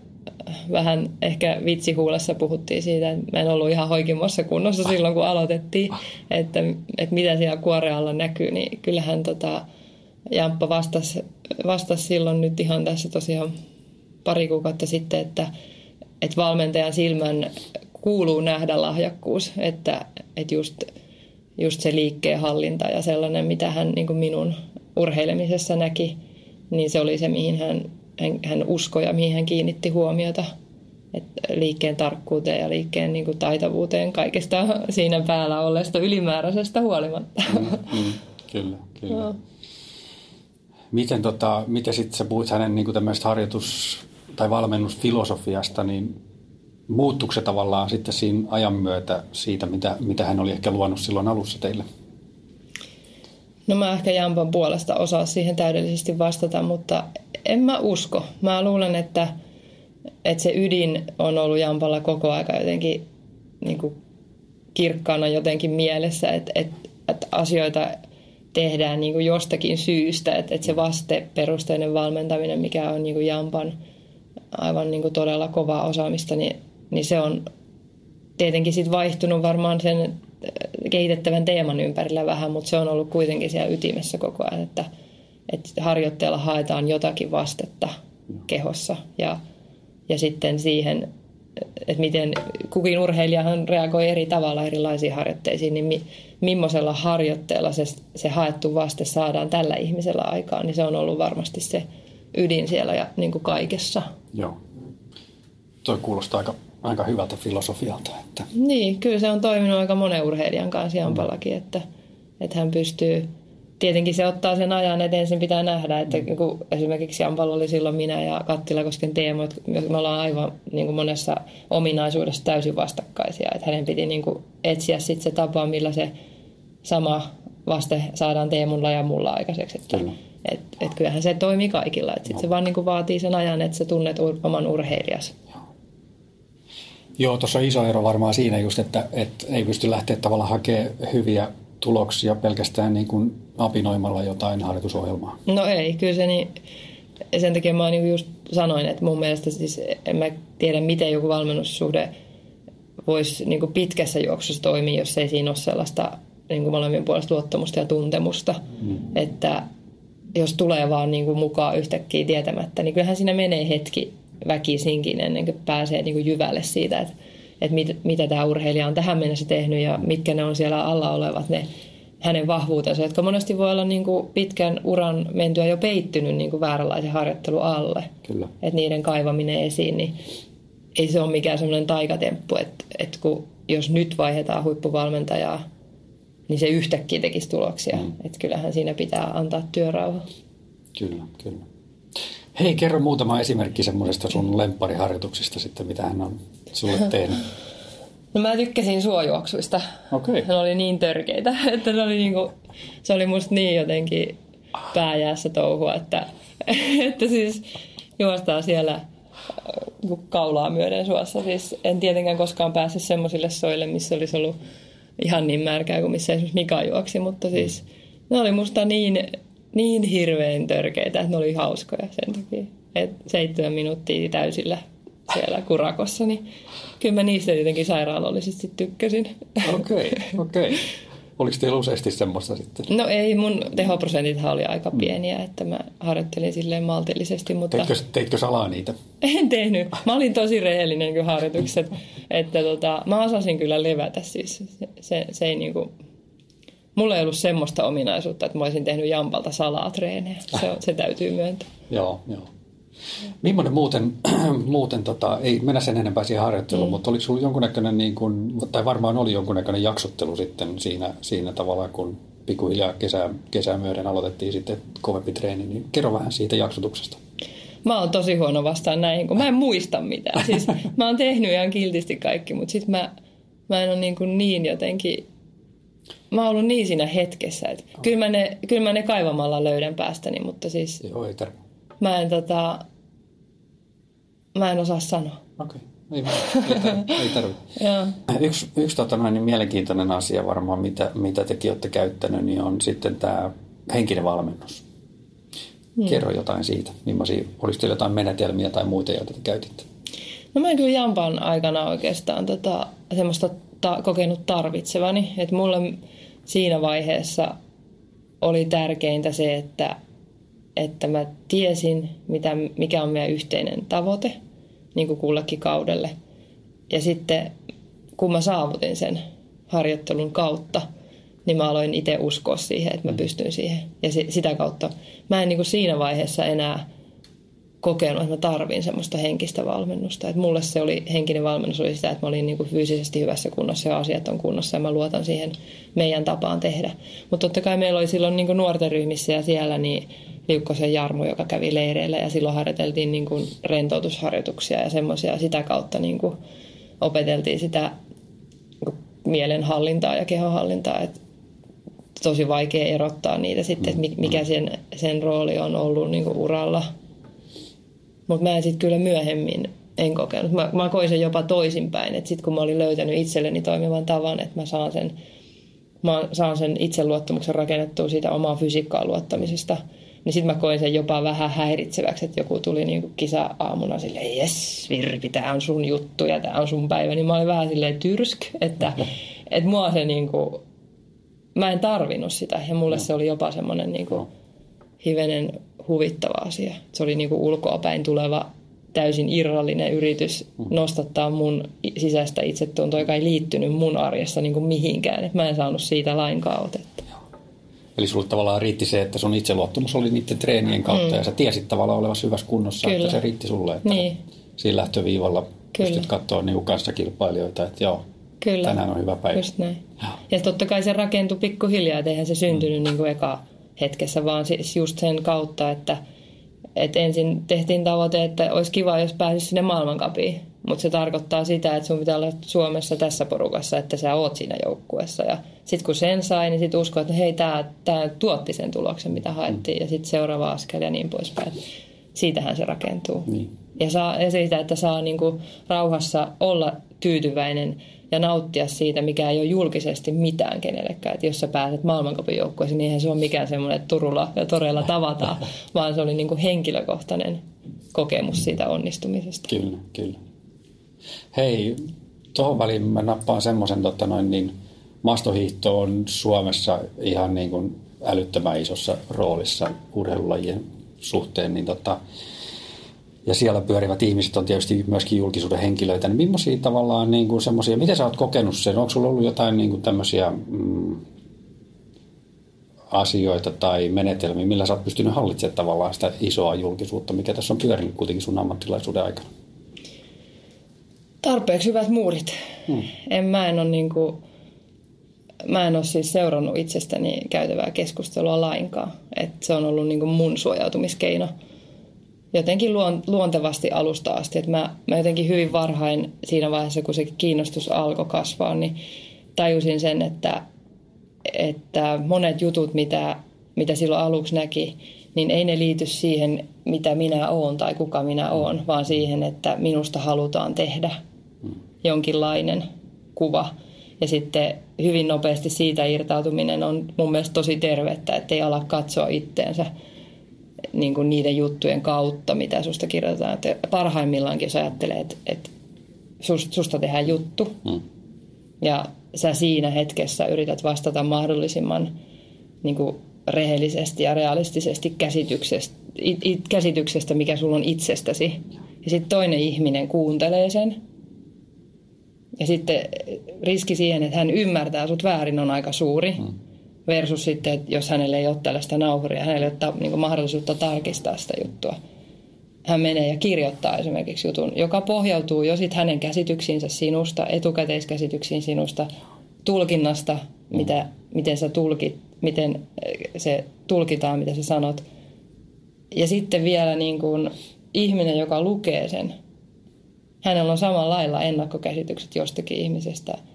vähän ehkä vitsihuulessa puhuttiin siitä, että mä en ollut ihan hoikimossa kunnossa silloin, kun aloitettiin, että, että mitä siellä kuorealla näkyy, niin kyllähän tota, Jamppa vastasi, vastasi silloin nyt ihan tässä tosiaan pari kuukautta sitten, että, että valmentajan silmän kuuluu nähdä lahjakkuus, että, että just, just se liikkeen hallinta ja sellainen, mitä hän niin minun urheilemisessa näki, niin se oli se, mihin hän hän, hän uskoi ja mihin hän kiinnitti huomiota. että liikkeen tarkkuuteen ja liikkeen niin kuin taitavuuteen kaikesta siinä päällä olleesta ylimääräisestä huolimatta. Mm, mm, kyllä, kyllä. No. Miten, tota, miten sitten sä puhuit hänen niin tämmöistä harjoitus- tai valmennusfilosofiasta, niin muuttuiko se tavallaan sitten siinä ajan myötä siitä, mitä, mitä hän oli ehkä luonut silloin alussa teille? No mä ehkä Jampan puolesta osaa siihen täydellisesti vastata, mutta en mä usko. Mä luulen, että, että se ydin on ollut Jampalla koko aika jotenkin niin kuin kirkkaana jotenkin mielessä, että, että, että asioita tehdään niin kuin jostakin syystä, että, että se vasteperusteinen valmentaminen, mikä on niin kuin Jampan aivan niin kuin todella kovaa osaamista, niin, niin se on tietenkin sit vaihtunut varmaan sen kehitettävän teeman ympärillä vähän, mutta se on ollut kuitenkin siellä ytimessä koko ajan, että, että harjoitteella haetaan jotakin vastetta kehossa ja, ja sitten siihen että miten kukin urheilijahan reagoi eri tavalla erilaisiin harjoitteisiin, niin mi, millaisella harjoitteella se, se haettu vaste saadaan tällä ihmisellä aikaan, niin se on ollut varmasti se ydin siellä ja niin kuin kaikessa. Joo. Toi kuulostaa aika, aika hyvältä filosofialta. Että... Niin, kyllä se on toiminut aika monen urheilijan kanssa Jampallakin, että, että hän pystyy – tietenkin se ottaa sen ajan, että ensin pitää nähdä, että mm. kun esimerkiksi Jampalo oli silloin minä ja Kattilakosken Teemo, että me ollaan aivan niin kuin monessa ominaisuudessa täysin vastakkaisia. Että hänen piti niin kuin etsiä sitten se tapa, millä se sama vaste saadaan Teemulla ja mulla aikaiseksi. Että, Kyllä. Et, et kyllähän se toimii kaikilla. Että sit no. se vaan niin kuin vaatii sen ajan, että sä tunnet oman urheilijas. Joo, tuossa on iso ero varmaan siinä just, että, että ei pysty lähteä tavallaan hakemaan hyviä tuloksia pelkästään niin kuin apinoimalla jotain harjoitusohjelmaa? No ei, kyllä se niin, sen takia mä niin just sanoin, että mun mielestä siis en mä tiedä, miten joku valmennussuhde voisi niin kuin pitkässä juoksussa toimia, jos ei siinä ole sellaista niin kuin molemmien puolesta luottamusta ja tuntemusta. Mm. Että jos tulee vaan niin kuin mukaan yhtäkkiä tietämättä, niin kyllähän siinä menee hetki väkisinkin ennen kuin pääsee niin kuin jyvälle siitä, että että mit, mitä tämä urheilija on tähän mennessä tehnyt ja mitkä ne on siellä alla olevat ne hänen vahvuutensa, jotka monesti voi olla niin kuin pitkän uran mentyä jo peittynyt niin kuin vääränlaisen harjoittelun alle. Kyllä. Että niiden kaivaminen esiin, niin ei se ole mikään semmoinen taikatemppu, että, että kun, jos nyt vaihdetaan huippuvalmentajaa, niin se yhtäkkiä tekisi tuloksia. Mm. Että kyllähän siinä pitää antaa työrauha. Kyllä, kyllä. Hei, kerro muutama esimerkki semmoisesta sun lemppariharjoituksista sitten, mitä hän on sulle tehnyt. No mä tykkäsin suojuoksuista. Okay. Ne oli niin törkeitä, että se oli, niinku, se oli musta niin jotenkin pääjäässä touhua, että, että siis juostaa siellä äh, kaulaa myöden suossa. Siis en tietenkään koskaan päässyt semmoisille soille, missä olisi ollut ihan niin märkää kuin missä esimerkiksi Mika juoksi, mutta siis ne oli musta niin niin hirveän törkeitä, että ne oli hauskoja sen takia. että seitsemän minuuttia täysillä siellä kurakossa, niin kyllä mä niistä jotenkin sairaalollisesti tykkäsin. Okei, okay, okei. Okay. Oliko teillä useasti semmoista sitten? No ei, mun tehoprosentithan oli aika pieniä, että mä harjoittelin silleen maltillisesti. Mutta... Teitkö, teitkö salaa niitä? En tehnyt. Mä olin tosi rehellinen kyllä harjoitukset. että tota, mä osasin kyllä levätä siis. Se, se, se ei niinku, mulla ei ollut semmoista ominaisuutta, että mä olisin tehnyt Jampalta salatreenejä. Se, se täytyy myöntää. joo, joo. Millainen muuten, muuten tota, ei mennä sen enempää siihen harjoitteluun, mm. mutta oliko sinulla jonkunnäköinen, niin kuin, tai varmaan oli jonkunnäköinen jaksottelu sitten siinä, siinä tavalla, kun pikkuhiljaa kesää, kesää myöden aloitettiin sitten kovempi treeni, niin kerro vähän siitä jaksotuksesta. Mä oon tosi huono vastaan näihin, kun mä en muista mitään. Siis mä oon tehnyt ihan kiltisti kaikki, mutta sitten mä, mä en ole niin, kuin niin jotenkin mä oon ollut niin siinä hetkessä, että oh. kyllä, mä ne, kyllä mä ne kaivamalla löydän päästäni, mutta siis Joo, ei tarvi. mä en tota, mä en osaa sanoa. Okei, okay. ei, ei tarvitse. Yksi yksi tota, niin mielenkiintoinen asia varmaan, mitä, mitä tekin olette käyttänyt, niin on sitten tämä henkinen valmennus. Hmm. Kerro jotain siitä. Millaisia, oliko teillä jotain menetelmiä tai muita, joita te käytitte? No mä en kyllä Jampan aikana oikeastaan tota, semmoista ta- kokenut tarvitsevani. Että mulle siinä vaiheessa oli tärkeintä se, että, että mä tiesin, mitä, mikä on meidän yhteinen tavoite niin kuin kullekin kaudelle. Ja sitten kun mä saavutin sen harjoittelun kautta, niin mä aloin itse uskoa siihen, että mä pystyn siihen. Ja sitä kautta mä en niin kuin siinä vaiheessa enää kokenut, että mä tarvin semmoista henkistä valmennusta. Että mulle se oli, henkinen valmennus oli sitä, että mä olin niin kuin fyysisesti hyvässä kunnossa ja asiat on kunnossa ja mä luotan siihen meidän tapaan tehdä. Mutta totta kai meillä oli silloin niin kuin nuorten ryhmissä ja siellä niin Liukkosen Jarmo, joka kävi leireillä ja silloin harjoiteltiin niin kuin rentoutusharjoituksia ja semmoisia sitä kautta niin kuin opeteltiin sitä mielenhallintaa ja kehonhallintaa, että tosi vaikea erottaa niitä sitten, että mikä sen, sen rooli on ollut niin uralla. Mutta mä en sitten kyllä myöhemmin en kokenut. Mä, mä koin sen jopa toisinpäin, että sitten kun mä olin löytänyt itselleni toimivan tavan, että mä saan sen, mä saan sen itseluottamuksen rakennettua siitä omaa fysiikkaan luottamisesta, niin sitten mä koin sen jopa vähän häiritseväksi, että joku tuli niinku kisa-aamuna silleen, jes Virpi, tämä on sun juttu ja tämä on sun päivä, niin mä olin vähän silleen tyrsk, että, että mua se niinku, mä en tarvinnut sitä. Ja mulle se oli jopa semmoinen niinku hivenen huvittava asia. Se oli niinku ulkoapäin tuleva täysin irrallinen yritys nostattaa mun sisäistä itsetuntoa, joka ei liittynyt mun arjessa niin kuin mihinkään. Et mä en saanut siitä lainkaan otetta. Eli sulle tavallaan riitti se, että sun itseluottamus oli niiden treenien kautta mm. ja sä tiesit tavallaan olevasi hyvässä kunnossa, Kyllä. että se riitti sulle, että niin. siinä lähtöviivalla Kyllä. pystyt katsoa niin kilpailijoita, että joo, Kyllä. tänään on hyvä päivä. Just näin. Ja totta kai se rakentui pikkuhiljaa, että eihän se syntynyt mm. niin kuin eka hetkessä, vaan siis just sen kautta, että – et ensin tehtiin tavoite, että olisi kiva, jos pääsisi sinne maailmankapiin. Mutta se tarkoittaa sitä, että sun pitää olla Suomessa tässä porukassa, että sä oot siinä joukkueessa. Ja sitten kun sen sai, niin sitten uskoo, että hei, tämä tuotti sen tuloksen, mitä haettiin. Ja sitten seuraava askel ja niin poispäin. Siitähän se rakentuu. Niin. Ja, saa, ja siitä, että saa niinku rauhassa olla tyytyväinen ja nauttia siitä, mikä ei ole julkisesti mitään kenellekään. Että jos sä pääset maailmankopin joukkueeseen, niin eihän se ole mikään semmoinen, että Turulla ja Toreilla tavataan, vaan se oli niin kuin henkilökohtainen kokemus siitä onnistumisesta. Kyllä, kyllä. Hei, tuohon väliin mä nappaan semmoisen, tota noin, niin mastohiihto on Suomessa ihan niin kuin älyttömän isossa roolissa urheilulajien suhteen, niin tota, ja siellä pyörivät ihmiset on tietysti myöskin julkisuuden henkilöitä, niin millaisia tavallaan niin kuin semmoisia, miten sä oot kokenut sen? Onko sulla ollut jotain niin kuin tämmöisiä mm, asioita tai menetelmiä, millä sä oot pystynyt hallitsemaan tavallaan sitä isoa julkisuutta, mikä tässä on pyörinyt kuitenkin sun ammattilaisuuden aikana? Tarpeeksi hyvät muurit. Hmm. En, mä en ole niin kuin, mä en ole siis seurannut itsestäni käytävää keskustelua lainkaan. Et se on ollut niin kuin mun suojautumiskeino – jotenkin luontevasti alusta asti. Että mä, mä jotenkin hyvin varhain siinä vaiheessa, kun se kiinnostus alkoi kasvaa, niin tajusin sen, että, että monet jutut, mitä, mitä silloin aluksi näki, niin ei ne liity siihen, mitä minä oon tai kuka minä oon, vaan siihen, että minusta halutaan tehdä jonkinlainen kuva. Ja sitten hyvin nopeasti siitä irtautuminen on mun mielestä tosi tervettä, ettei ala katsoa itteensä – niin kuin niiden juttujen kautta, mitä susta kirjoitetaan. Että parhaimmillaankin, jos ajattelee, että, että susta tehdään juttu mm. ja sä siinä hetkessä yrität vastata mahdollisimman niin kuin rehellisesti ja realistisesti käsityksestä, it, it, käsityksestä, mikä sulla on itsestäsi. Ja sitten toinen ihminen kuuntelee sen. Ja sitten riski siihen, että hän ymmärtää sut väärin on aika suuri. Mm versus sitten, että jos hänelle ei ole tällaista nauhuria, hänelle ei ole niin mahdollisuutta tarkistaa sitä juttua. Hän menee ja kirjoittaa esimerkiksi jutun, joka pohjautuu jo sitten hänen käsityksiinsä sinusta, etukäteiskäsityksiin sinusta, tulkinnasta, mitä, miten sä tulkit, miten eh, se tulkitaan, mitä sä sanot. Ja sitten vielä niin kuin ihminen, joka lukee sen, hänellä on samalla lailla ennakkokäsitykset jostakin ihmisestä –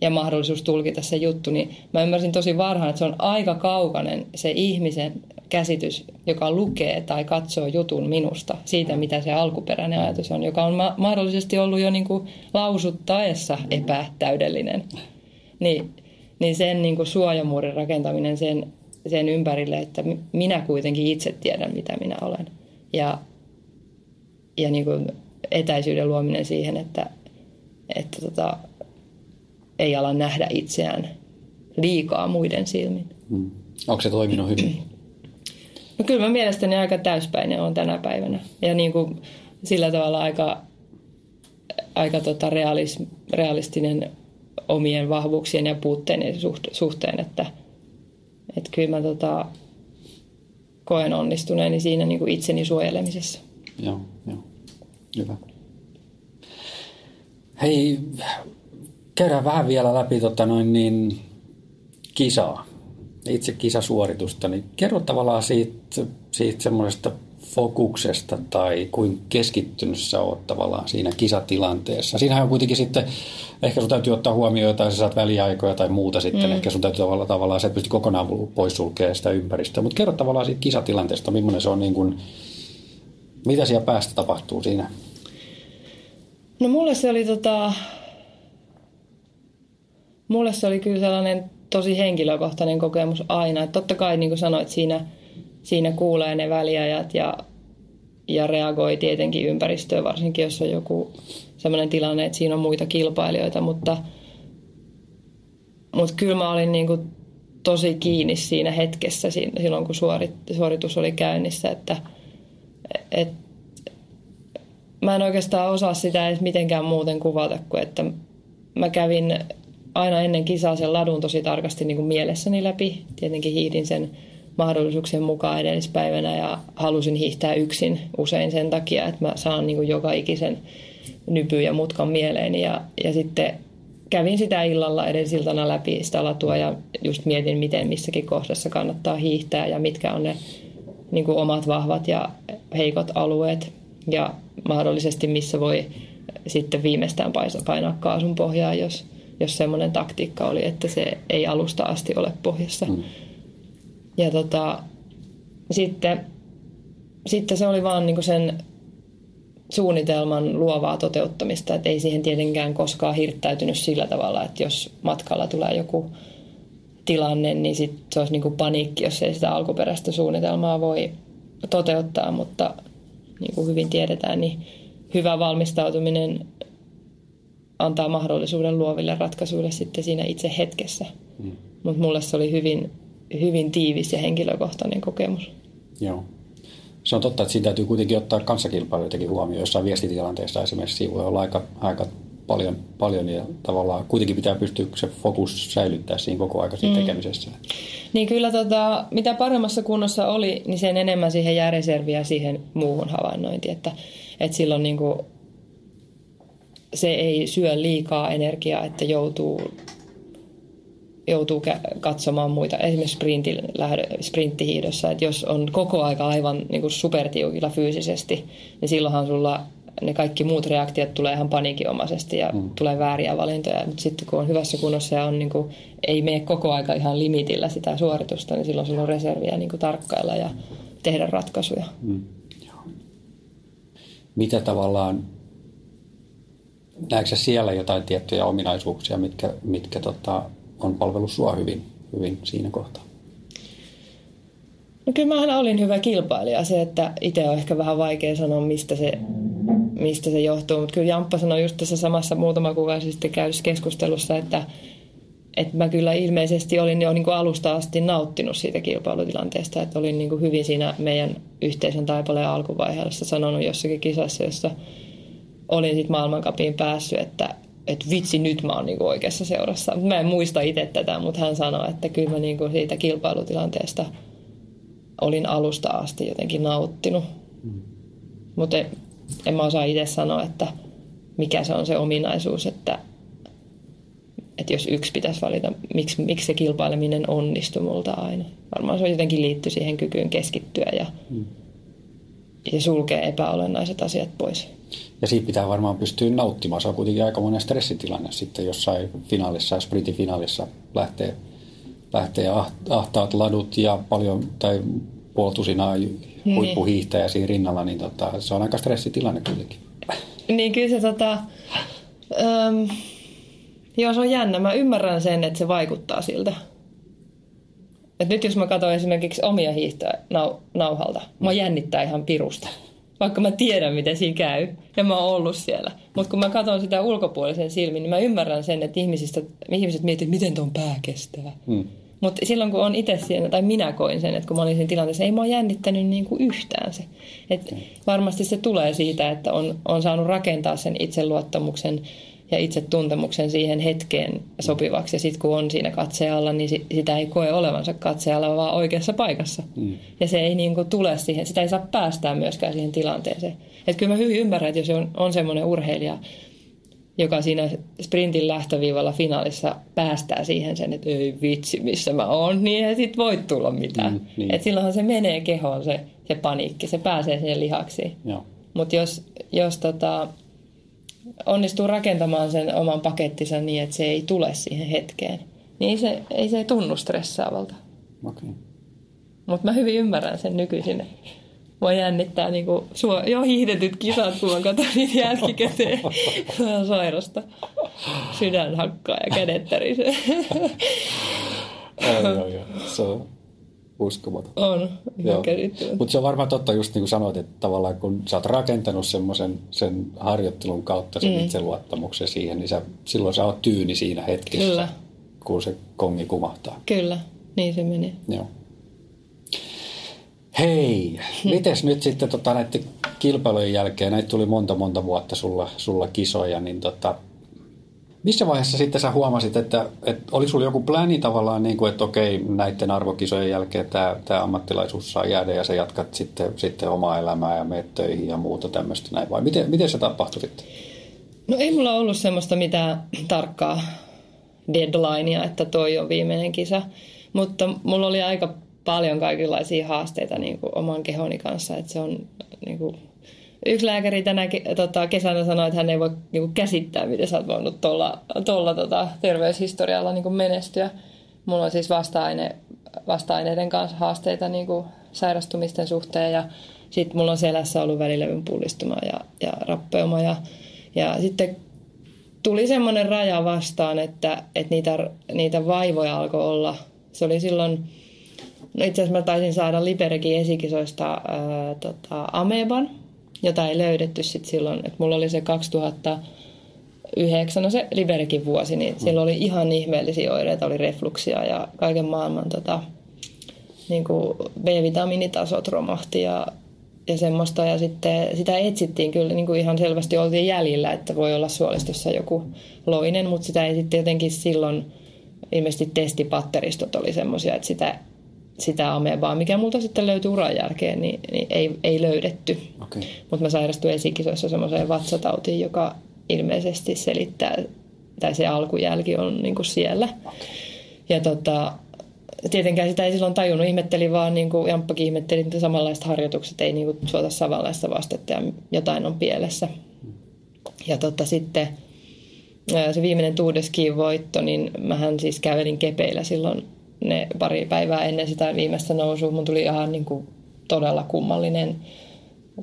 ja mahdollisuus tulkita se juttu, niin mä ymmärsin tosi varhain, että se on aika kaukainen se ihmisen käsitys, joka lukee tai katsoo jutun minusta, siitä mitä se alkuperäinen ajatus on, joka on ma- mahdollisesti ollut jo niin kuin lausuttaessa epätäydellinen. Niin, niin sen niin kuin suojamuurin rakentaminen sen, sen ympärille, että minä kuitenkin itse tiedän, mitä minä olen. Ja, ja niin kuin etäisyyden luominen siihen, että, että tota, ei ala nähdä itseään liikaa muiden silmin. Hmm. Onko se toiminut hyvin? No kyllä mä mielestäni aika täyspäinen on tänä päivänä. Ja niin kuin sillä tavalla aika, aika tota realis, realistinen omien vahvuuksien ja puutteiden suhteen, että, että kyllä mä tota, koen onnistuneeni siinä niin kuin itseni suojelemisessa. Joo, joo. Hyvä. Hei, käydään vähän vielä läpi tota noin niin, kisaa, itse kisasuoritusta, niin kerro tavallaan siitä, siitä semmoisesta fokuksesta tai kuin keskittynyt sä oot tavallaan siinä kisatilanteessa. Siinähän on kuitenkin sitten, ehkä sun täytyy ottaa huomioon jotain, sä saat väliaikoja tai muuta sitten, mm. ehkä sun täytyy tavallaan, tavallaan se pysty kokonaan poissulkemaan sitä ympäristöä. Mutta kerro tavallaan siitä kisatilanteesta, millainen se on niin kuin, mitä siellä päästä tapahtuu siinä? No mulle se oli tota, mulle se oli kyllä sellainen tosi henkilökohtainen kokemus aina. Että totta kai niin kuin sanoit, siinä, siinä kuulee ne väliajat ja, ja reagoi tietenkin ympäristöön, varsinkin jos on joku sellainen tilanne, että siinä on muita kilpailijoita, mutta, mutta kyllä mä olin niin kuin tosi kiinni siinä hetkessä silloin, kun suorit, suoritus oli käynnissä, että et, mä en oikeastaan osaa sitä edes mitenkään muuten kuvata kuin, että mä kävin aina ennen kisaa sen ladun tosi tarkasti niin kuin mielessäni läpi. Tietenkin hiihdin sen mahdollisuuksien mukaan edellispäivänä ja halusin hiihtää yksin usein sen takia, että mä saan niin kuin joka ikisen nypy ja mutkan mieleeni. Ja, ja sitten kävin sitä illalla edellisiltana läpi sitä latua ja just mietin, miten missäkin kohdassa kannattaa hiihtää ja mitkä on ne niin kuin omat vahvat ja heikot alueet ja mahdollisesti missä voi sitten viimeistään painaa kaasun pohjaa, jos, jos semmoinen taktiikka oli, että se ei alusta asti ole pohjassa. Mm. Ja tota, sitten, sitten se oli vaan niin sen suunnitelman luovaa toteuttamista, että ei siihen tietenkään koskaan hirttäytynyt sillä tavalla, että jos matkalla tulee joku tilanne, niin sit se olisi niin kuin paniikki, jos ei sitä alkuperäistä suunnitelmaa voi toteuttaa, mutta niin kuin hyvin tiedetään, niin hyvä valmistautuminen antaa mahdollisuuden luoville ratkaisuille sitten siinä itse hetkessä. Mm. Mutta mulle se oli hyvin, hyvin tiivis ja henkilökohtainen kokemus. Joo. Se on totta, että siinä täytyy kuitenkin ottaa kanssakilpailijoitakin huomioon. Jossain viestitilanteessa esimerkiksi voi olla aika, aika paljon, paljon ja tavallaan kuitenkin pitää pystyä se fokus säilyttää siinä koko ajan siinä mm. tekemisessä. Niin kyllä tota, mitä paremmassa kunnossa oli, niin sen enemmän siihen jää reserviä siihen muuhun havainnointiin, että, että silloin niin kuin se ei syö liikaa energiaa, että joutuu, joutuu katsomaan muita. Esimerkiksi sprinttihiidossa, että jos on koko aika aivan niin kuin supertiukilla fyysisesti, niin silloinhan sulla ne kaikki muut reaktiot tulee ihan paniikinomaisesti ja mm. tulee vääriä valintoja. Mutta sitten kun on hyvässä kunnossa ja on, niin kuin, ei mene koko aika ihan limitillä sitä suoritusta, niin silloin sulla on reserviä niin kuin tarkkailla ja tehdä ratkaisuja. Mm. Mitä tavallaan näetkö siellä jotain tiettyjä ominaisuuksia, mitkä, mitkä tota, on palvellut sua hyvin, hyvin siinä kohtaa? No kyllä mä olin hyvä kilpailija. Se, että itse on ehkä vähän vaikea sanoa, mistä se, mistä se johtuu. Mutta kyllä Jamppa sanoi just tässä samassa muutama kuukausi sitten käydyssä keskustelussa, että, että mä kyllä ilmeisesti olin jo niin kuin alusta asti nauttinut siitä kilpailutilanteesta. Että olin niin kuin hyvin siinä meidän yhteisen taipaleen alkuvaiheessa sanonut jossakin kisassa, jossa – olin sitten maailmankapiin päässyt, että, että vitsi, nyt mä oon niinku oikeassa seurassa. Mä en muista itse tätä, mutta hän sanoi, että kyllä mä niinku siitä kilpailutilanteesta olin alusta asti jotenkin nauttinut. Mm. Mutta en, en mä osaa itse sanoa, että mikä se on se ominaisuus, että, että jos yksi pitäisi valita, miksi, miksi se kilpaileminen onnistui multa aina. Varmaan se on jotenkin liitty siihen kykyyn keskittyä ja, mm. Ja sulkea epäolennaiset asiat pois. Ja siitä pitää varmaan pystyä nauttimaan. Se on kuitenkin aika monen stressitilanne sitten jossain finaalissa, sprintifinaalissa lähtee, lähtee ahtaat ladut ja paljon tai puoltusinaa niin. huippuhiihtäjä siinä rinnalla, niin tota, se on aika stressitilanne kuitenkin. Niin kyllä se tota, ähm, joo, se on jännä. Mä ymmärrän sen, että se vaikuttaa siltä. Et nyt jos mä katson esimerkiksi omia hiihtoja nau, nauhalta, mä jännittää ihan pirusta vaikka mä tiedän, miten siinä käy, ja mä oon ollut siellä. Mutta kun mä katson sitä ulkopuolisen silmin, niin mä ymmärrän sen, että ihmisistä, ihmiset miettivät, miten tuon pää kestää. Hmm. Mutta silloin kun on itse siinä, tai minä koin sen, että kun mä olin siinä tilanteessa, ei mua jännittänyt niin kuin yhtään se. Et varmasti se tulee siitä, että on, on saanut rakentaa sen itseluottamuksen ja itse tuntemuksen siihen hetkeen sopivaksi. Ja sitten kun on siinä katsealla, niin sitä ei koe olevansa katsealla, vaan oikeassa paikassa. Mm. Ja se ei niin kuin tule siihen, sitä ei saa päästää myöskään siihen tilanteeseen. Että kyllä mä hyvin ymmärrän, että jos on, on semmoinen urheilija, joka siinä sprintin lähtöviivalla finaalissa päästää siihen sen, että ei vitsi, missä mä oon, niin ei sit voi tulla mitään. Mm, niin. Et silloinhan se menee kehoon se se paniikki, se pääsee siihen lihaksiin. Joo. Mutta jos, jos tota, onnistuu rakentamaan sen oman pakettinsa niin, että se ei tule siihen hetkeen, niin ei se, ei se tunnu stressaavalta. Okei. Mutta mä hyvin ymmärrän sen nykyisin. Mua jännittää niinku suo, jo hiihdetyt kisat, kun mä katson niitä jälkikäteen. Se on sairasta. Sydän hakkaa ja kädet tärisee. Joo, joo, joo. Se on uskomaton. On, ihan. Mutta se on varmaan totta, just niin kuin sanoit, että tavallaan kun sä oot rakentanut semmoisen sen harjoittelun kautta sen mm. itseluottamuksen siihen, niin sä, silloin sä oot tyyni siinä hetkessä, Kyllä. kun se kongi kumahtaa. Kyllä, niin se meni. Joo. Hei, mites nyt sitten tota, näiden kilpailujen jälkeen, näitä tuli monta monta vuotta sulla, sulla kisoja, niin tota, missä vaiheessa sitten sä huomasit, että, että oli sulla joku pläni tavallaan, niin kuin, että okei, näiden arvokisojen jälkeen tämä, tämä ammattilaisuus saa jäädä ja sä jatkat sitten, sitten omaa elämää ja meet töihin ja muuta tämmöistä näin, vai miten, miten se tapahtui sitten? No ei mulla ollut semmoista mitään tarkkaa deadlinea, että toi on viimeinen kisa. Mutta mulla oli aika paljon kaikenlaisia haasteita niin kuin oman kehoni kanssa. Että se on, niin kuin, yksi lääkäri tänä ke- tota, kesänä sanoi, että hän ei voi niin kuin, käsittää, miten sä oot voinut tuolla, tota, terveyshistorialla niin kuin menestyä. Mulla on siis vasta-aine, vasta-aineiden kanssa haasteita niin kuin sairastumisten suhteen ja sitten mulla on selässä ollut välilevyn pullistuma ja, ja rappeuma ja, ja sitten tuli semmoinen raja vastaan, että, että niitä, niitä vaivoja alkoi olla. Se oli silloin, no itse asiassa mä taisin saada Liberekin esikisoista ää, tota, Ameban, jota ei löydetty sitten silloin. Että mulla oli se 2009, no se Liberekin vuosi, niin siellä oli ihan ihmeellisiä oireita, oli refluksia ja kaiken maailman tota, niin kuin B-vitamiinitasot romahti ja, ja semmoista. Ja sitten sitä etsittiin kyllä niin kuin ihan selvästi oltiin jäljillä, että voi olla suolistossa joku loinen, mutta sitä ei sitten jotenkin silloin, ilmeisesti testipatteristot oli semmoisia, että sitä, sitä amebaa, mikä multa sitten löytyi uran jälkeen, niin, niin ei, ei löydetty. Okei. Mutta mä sairastuin esikisoissa semmoiseen vatsatautiin, joka ilmeisesti selittää, tai se alkujälki on niin kuin siellä. Ja tota, tietenkään sitä ei silloin tajunnut, ihmettelin vaan, niin kuin Jamppakin ihmetteli, että samanlaiset harjoitukset ei niin kuin suota samanlaista vastetta ja jotain on pielessä. Ja tota, sitten se viimeinen Tuudeskiin voitto, niin mähän siis kävelin kepeillä silloin ne pari päivää ennen sitä viimeistä nousua. Mun tuli ihan niin kuin todella kummallinen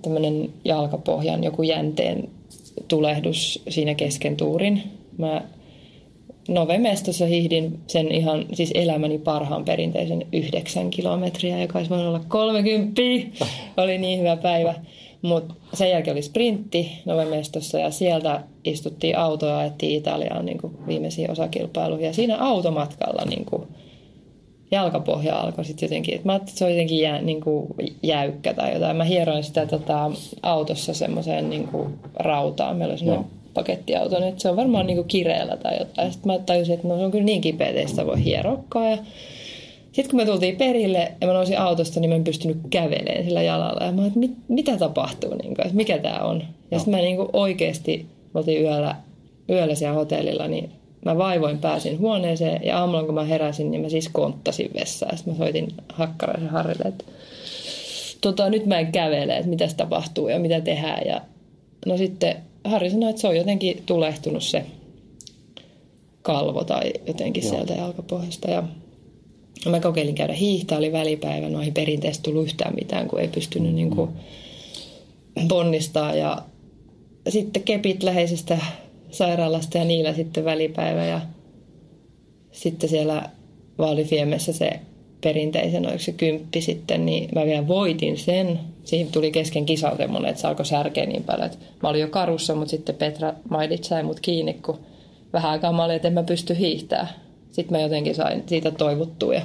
tämmöinen jalkapohjan joku jänteen tulehdus siinä kesken tuurin. Mä Novemestossa hiihdin sen ihan siis elämäni parhaan perinteisen yhdeksän kilometriä, joka olisi voinut olla 30. Oli niin hyvä päivä. Mutta sen jälkeen oli sprintti Novemestossa ja sieltä istuttiin autoa ja ajettiin Italiaan niin viimeisiin osakilpailuihin. Ja siinä automatkalla niin kuin, jalkapohja alkoi sitten jotenkin, että mä ajattelin, että se on jotenkin jää, niin kuin jäykkä tai jotain. Mä hieroin sitä tota, autossa semmoiseen niin kuin rautaan. Meillä oli semmoinen pakettiauto, niin että se on varmaan niin kuin kireellä tai jotain. Sitten mä tajusin, että no, se on kyllä niin kipeä, että sitä voi hierokkaa. Ja sitten kun me tultiin perille ja mä nousin autosta, niin mä en pystynyt kävelemään sillä jalalla. Ja mä että mit, mitä tapahtuu, niin kuin, että mikä tämä on. Ja sitten mä niin kuin oikeasti, me oltiin yöllä, yöllä siellä hotellilla, niin mä vaivoin pääsin huoneeseen ja aamulla kun mä heräsin, niin mä siis konttasin vessaan. Sitten mä soitin Hakkaraisen Harrille, että tota, nyt mä en kävele, että mitä tapahtuu ja mitä tehdään. Ja no sitten Harri sanoi, että se on jotenkin tulehtunut se kalvo tai jotenkin Joo. sieltä jalkapohjasta. Ja mä kokeilin käydä hiihtää, oli välipäivä, no ei perinteisesti tullut yhtään mitään, kun ei pystynyt mm. niin kuin ponnistaa. Ja sitten kepit läheisestä sairaalasta ja niillä sitten välipäivä ja sitten siellä Vaalifiemessä se perinteisen, oliko se kymppi sitten, niin mä vielä voitin sen. Siihen tuli kesken kisa semmoinen, että se alkoi särkeä niin paljon, että mä olin jo karussa, mutta sitten Petra Maidit sai mut kiinni, kun vähän aikaa mä olin, että en mä pysty hiihtämään. Sitten mä jotenkin sain siitä toivottua ja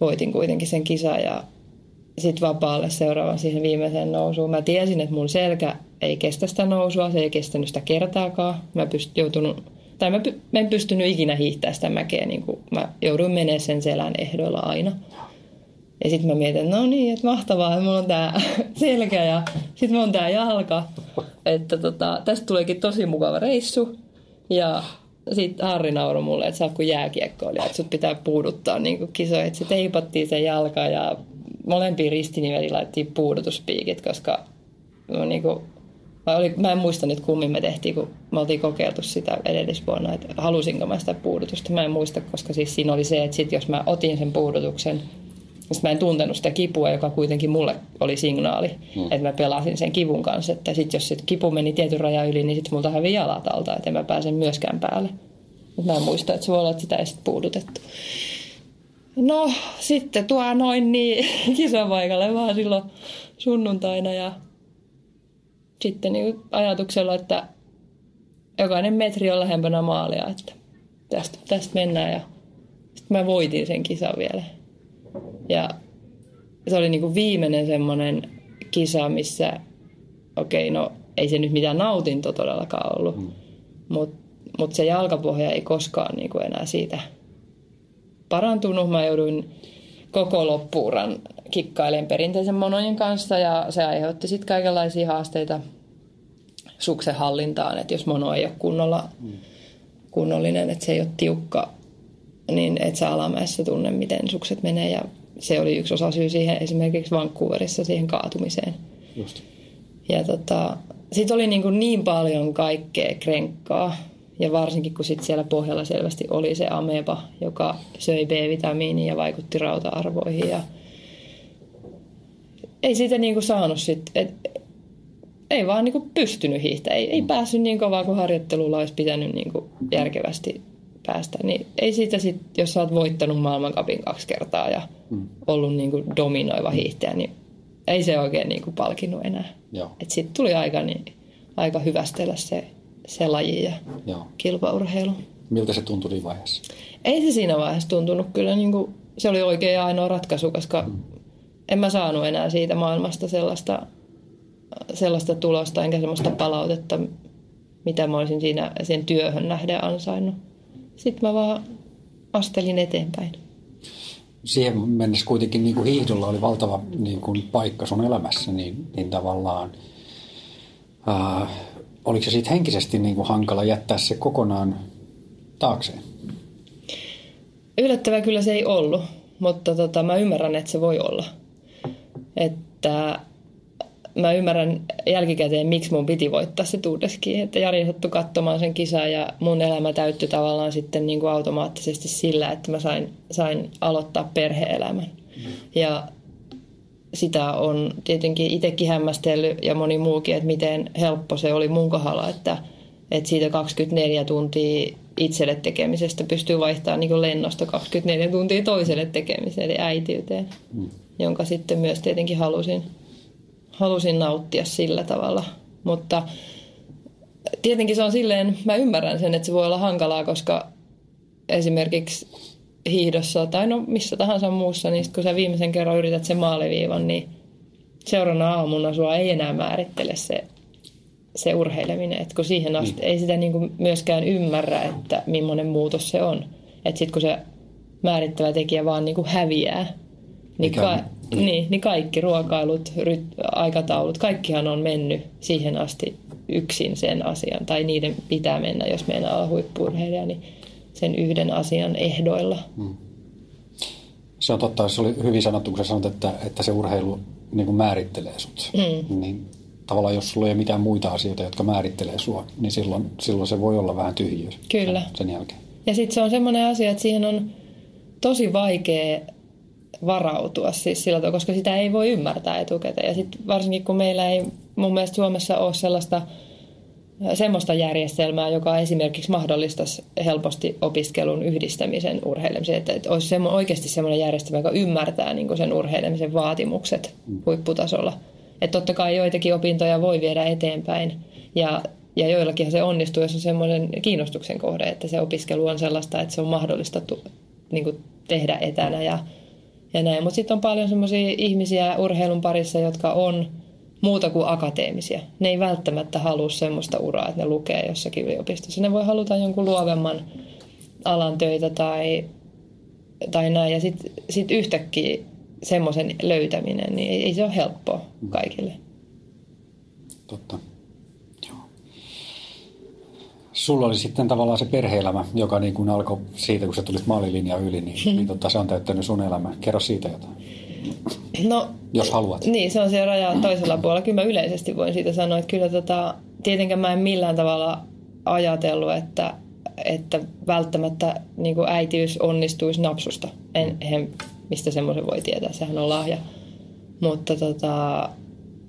voitin kuitenkin sen kisan ja sitten vapaalle seuraavan siihen viimeiseen nousuun. Mä tiesin, että mun selkä ei kestä sitä nousua, se ei kestänyt sitä kertaakaan. Mä pyst, joutunut, tai mä, mä en pystynyt ikinä hiihtämään sitä mäkeä, niin kuin mä jouduin menemään sen selän ehdoilla aina. Ja sitten mä mietin, että no niin, että mahtavaa, että mulla on tää selkä ja sitten mulla on tää jalka. Että tota, tästä tuleekin tosi mukava reissu. Ja sitten Harri nauroi mulle, että sä oot kuin jääkiekkoilija, että sut pitää puuduttaa niin kisoja. Sitten teipattiin sen jalka ja molempiin ristiniveliin laitettiin puudutuspiikit, koska no, niin kuin, mä, oli, mä en muista nyt kummin me tehtiin, kun me oltiin kokeiltu sitä edellisvuonna, että halusinko mä sitä puudutusta. Mä en muista, koska siis siinä oli se, että sit jos mä otin sen puudutuksen, sitten mä en tuntenut sitä kipua, joka kuitenkin mulle oli signaali, hmm. että mä pelasin sen kivun kanssa. Että sitten jos sit kipu meni tietyn rajan yli, niin sitten multa hävii jalat alta, että en mä pääse myöskään päälle. Mutta mä en muista, että se voi olla, että sitä ei sitten puudutettu. No sitten tuo noin niin kisapaikalle vaan silloin sunnuntaina ja sitten niin ajatuksella, että jokainen metri on lähempänä maalia, että tästä, tästä mennään ja sitten mä voitin sen kisan vielä. Ja se oli niin kuin viimeinen semmoinen kisa, missä, okei, okay, no ei se nyt mitään nautinto todellakaan ollut, mm. mutta mut se jalkapohja ei koskaan niin kuin enää siitä parantunut. Mä jouduin koko loppuuran kikkailen perinteisen monojen kanssa ja se aiheutti sitten kaikenlaisia haasteita suksen hallintaan, että jos mono ei ole kunnolla, kunnollinen, että se ei ole tiukka, niin et sä alamäessä tunne, miten sukset menee ja se oli yksi osa syy siihen esimerkiksi Vancouverissa siihen kaatumiseen. Just. Ja tota, sitten oli niin, kuin niin paljon kaikkea krenkkaa, ja varsinkin kun sit siellä pohjalla selvästi oli se ameba, joka söi B-vitamiinia ja vaikutti rauta-arvoihin. Ja ei siitä niin kuin saanut sit, et, ei vaan niin kuin pystynyt hiihtämään. Ei, ei päässyt niin kovaa kuin harjoittelulla olisi pitänyt niin kuin järkevästi päästä. Niin ei siitä sit, jos sä oot voittanut maailmankapin kaksi kertaa ja mm. ollut niin kuin dominoiva hiihtäjä, niin ei se oikein niin kuin palkinnut enää. Sitten tuli aika, niin, aika hyvästellä se se laji ja Joo. kilpaurheilu. Miltä se tuntui siinä vaiheessa? Ei se siinä vaiheessa tuntunut kyllä, niin kuin, se oli oikea ja ainoa ratkaisu, koska mm. en mä saanut enää siitä maailmasta sellaista, sellaista tulosta enkä sellaista palautetta, mitä mä olisin siinä sen työhön nähden ansainnut. Sitten mä vaan astelin eteenpäin. Siihen mennessä kuitenkin niin kuin hiihdolla oli valtava niin kuin paikka sun elämässä, niin, niin tavallaan ää, oliko se sitten henkisesti niin kuin hankala jättää se kokonaan taakseen? Yllättävää kyllä se ei ollut, mutta tota, mä ymmärrän, että se voi olla. Että mä ymmärrän jälkikäteen, miksi mun piti voittaa se Tuudeski. Että Jari sattui katsomaan sen kisan ja mun elämä täyttyi tavallaan sitten niin kuin automaattisesti sillä, että mä sain, sain aloittaa perheelämän. Mm. Ja sitä on tietenkin itsekin hämmästellyt ja moni muukin, että miten helppo se oli mun kohdalla, että, että siitä 24 tuntia itselle tekemisestä pystyy vaihtamaan niin lennosta 24 tuntia toiselle tekemiseen, eli äitiyteen, mm. jonka sitten myös tietenkin halusin, halusin nauttia sillä tavalla. Mutta tietenkin se on silleen, mä ymmärrän sen, että se voi olla hankalaa, koska esimerkiksi hiihdossa tai no missä tahansa muussa, niin sit kun sä viimeisen kerran yrität sen maaliviivan, niin seuraavana aamuna sua ei enää määrittele se, se urheileminen. Et kun siihen asti niin. ei sitä niinku myöskään ymmärrä, että millainen muutos se on. Että sitten kun se määrittävä tekijä vaan niinku häviää, niin, ka- niin. Niin, niin kaikki ruokailut, ryt- aikataulut, kaikkihan on mennyt siihen asti yksin sen asian. Tai niiden pitää mennä, jos meinaa olla huippurheilija. Niin sen yhden asian ehdoilla. Hmm. Se on totta, se oli hyvin sanottu, kun sä sanot, että, että se urheilu niin kuin määrittelee sut. Hmm. Niin tavallaan jos sulla ei ole mitään muita asioita, jotka määrittelee sua, niin silloin, silloin se voi olla vähän tyhjyys Kyllä. sen jälkeen. Ja sitten se on semmoinen asia, että siihen on tosi vaikea varautua siis sillä tavalla, koska sitä ei voi ymmärtää etukäteen. Ja sitten varsinkin kun meillä ei mun mielestä Suomessa ole sellaista semmoista järjestelmää, joka esimerkiksi mahdollistaisi helposti opiskelun yhdistämisen urheilemiseen. Että, että olisi semmo, oikeasti semmoinen järjestelmä, joka ymmärtää niin sen urheilemisen vaatimukset huipputasolla. Että totta kai joitakin opintoja voi viedä eteenpäin ja, ja joillakin se onnistuu, jos on semmoinen kiinnostuksen kohde, että se opiskelu on sellaista, että se on mahdollista tu, niin tehdä etänä ja, ja näin. Mutta sitten on paljon semmoisia ihmisiä urheilun parissa, jotka on – muuta kuin akateemisia. Ne ei välttämättä halua semmoista uraa, että ne lukee jossakin yliopistossa. Ne voi haluta jonkun luovemman alan töitä tai, tai näin. Ja sitten sit yhtäkkiä semmoisen löytäminen, niin ei, ei se ole helppoa kaikille. Totta. Joo. Sulla oli sitten tavallaan se perheelämä, joka niin kuin alkoi siitä, kun sä tulit maalilinja yli, niin, niin tota, se on täyttänyt sun elämä. Kerro siitä jotain. No, jos haluat. Niin, se on siellä raja toisella puolella. Kyllä mä yleisesti voin siitä sanoa, että kyllä tota, tietenkään mä en millään tavalla ajatellut, että, että välttämättä niin kuin äitiys onnistuisi napsusta. En, en mistä semmoisen voi tietää, sehän on lahja. Mutta tota,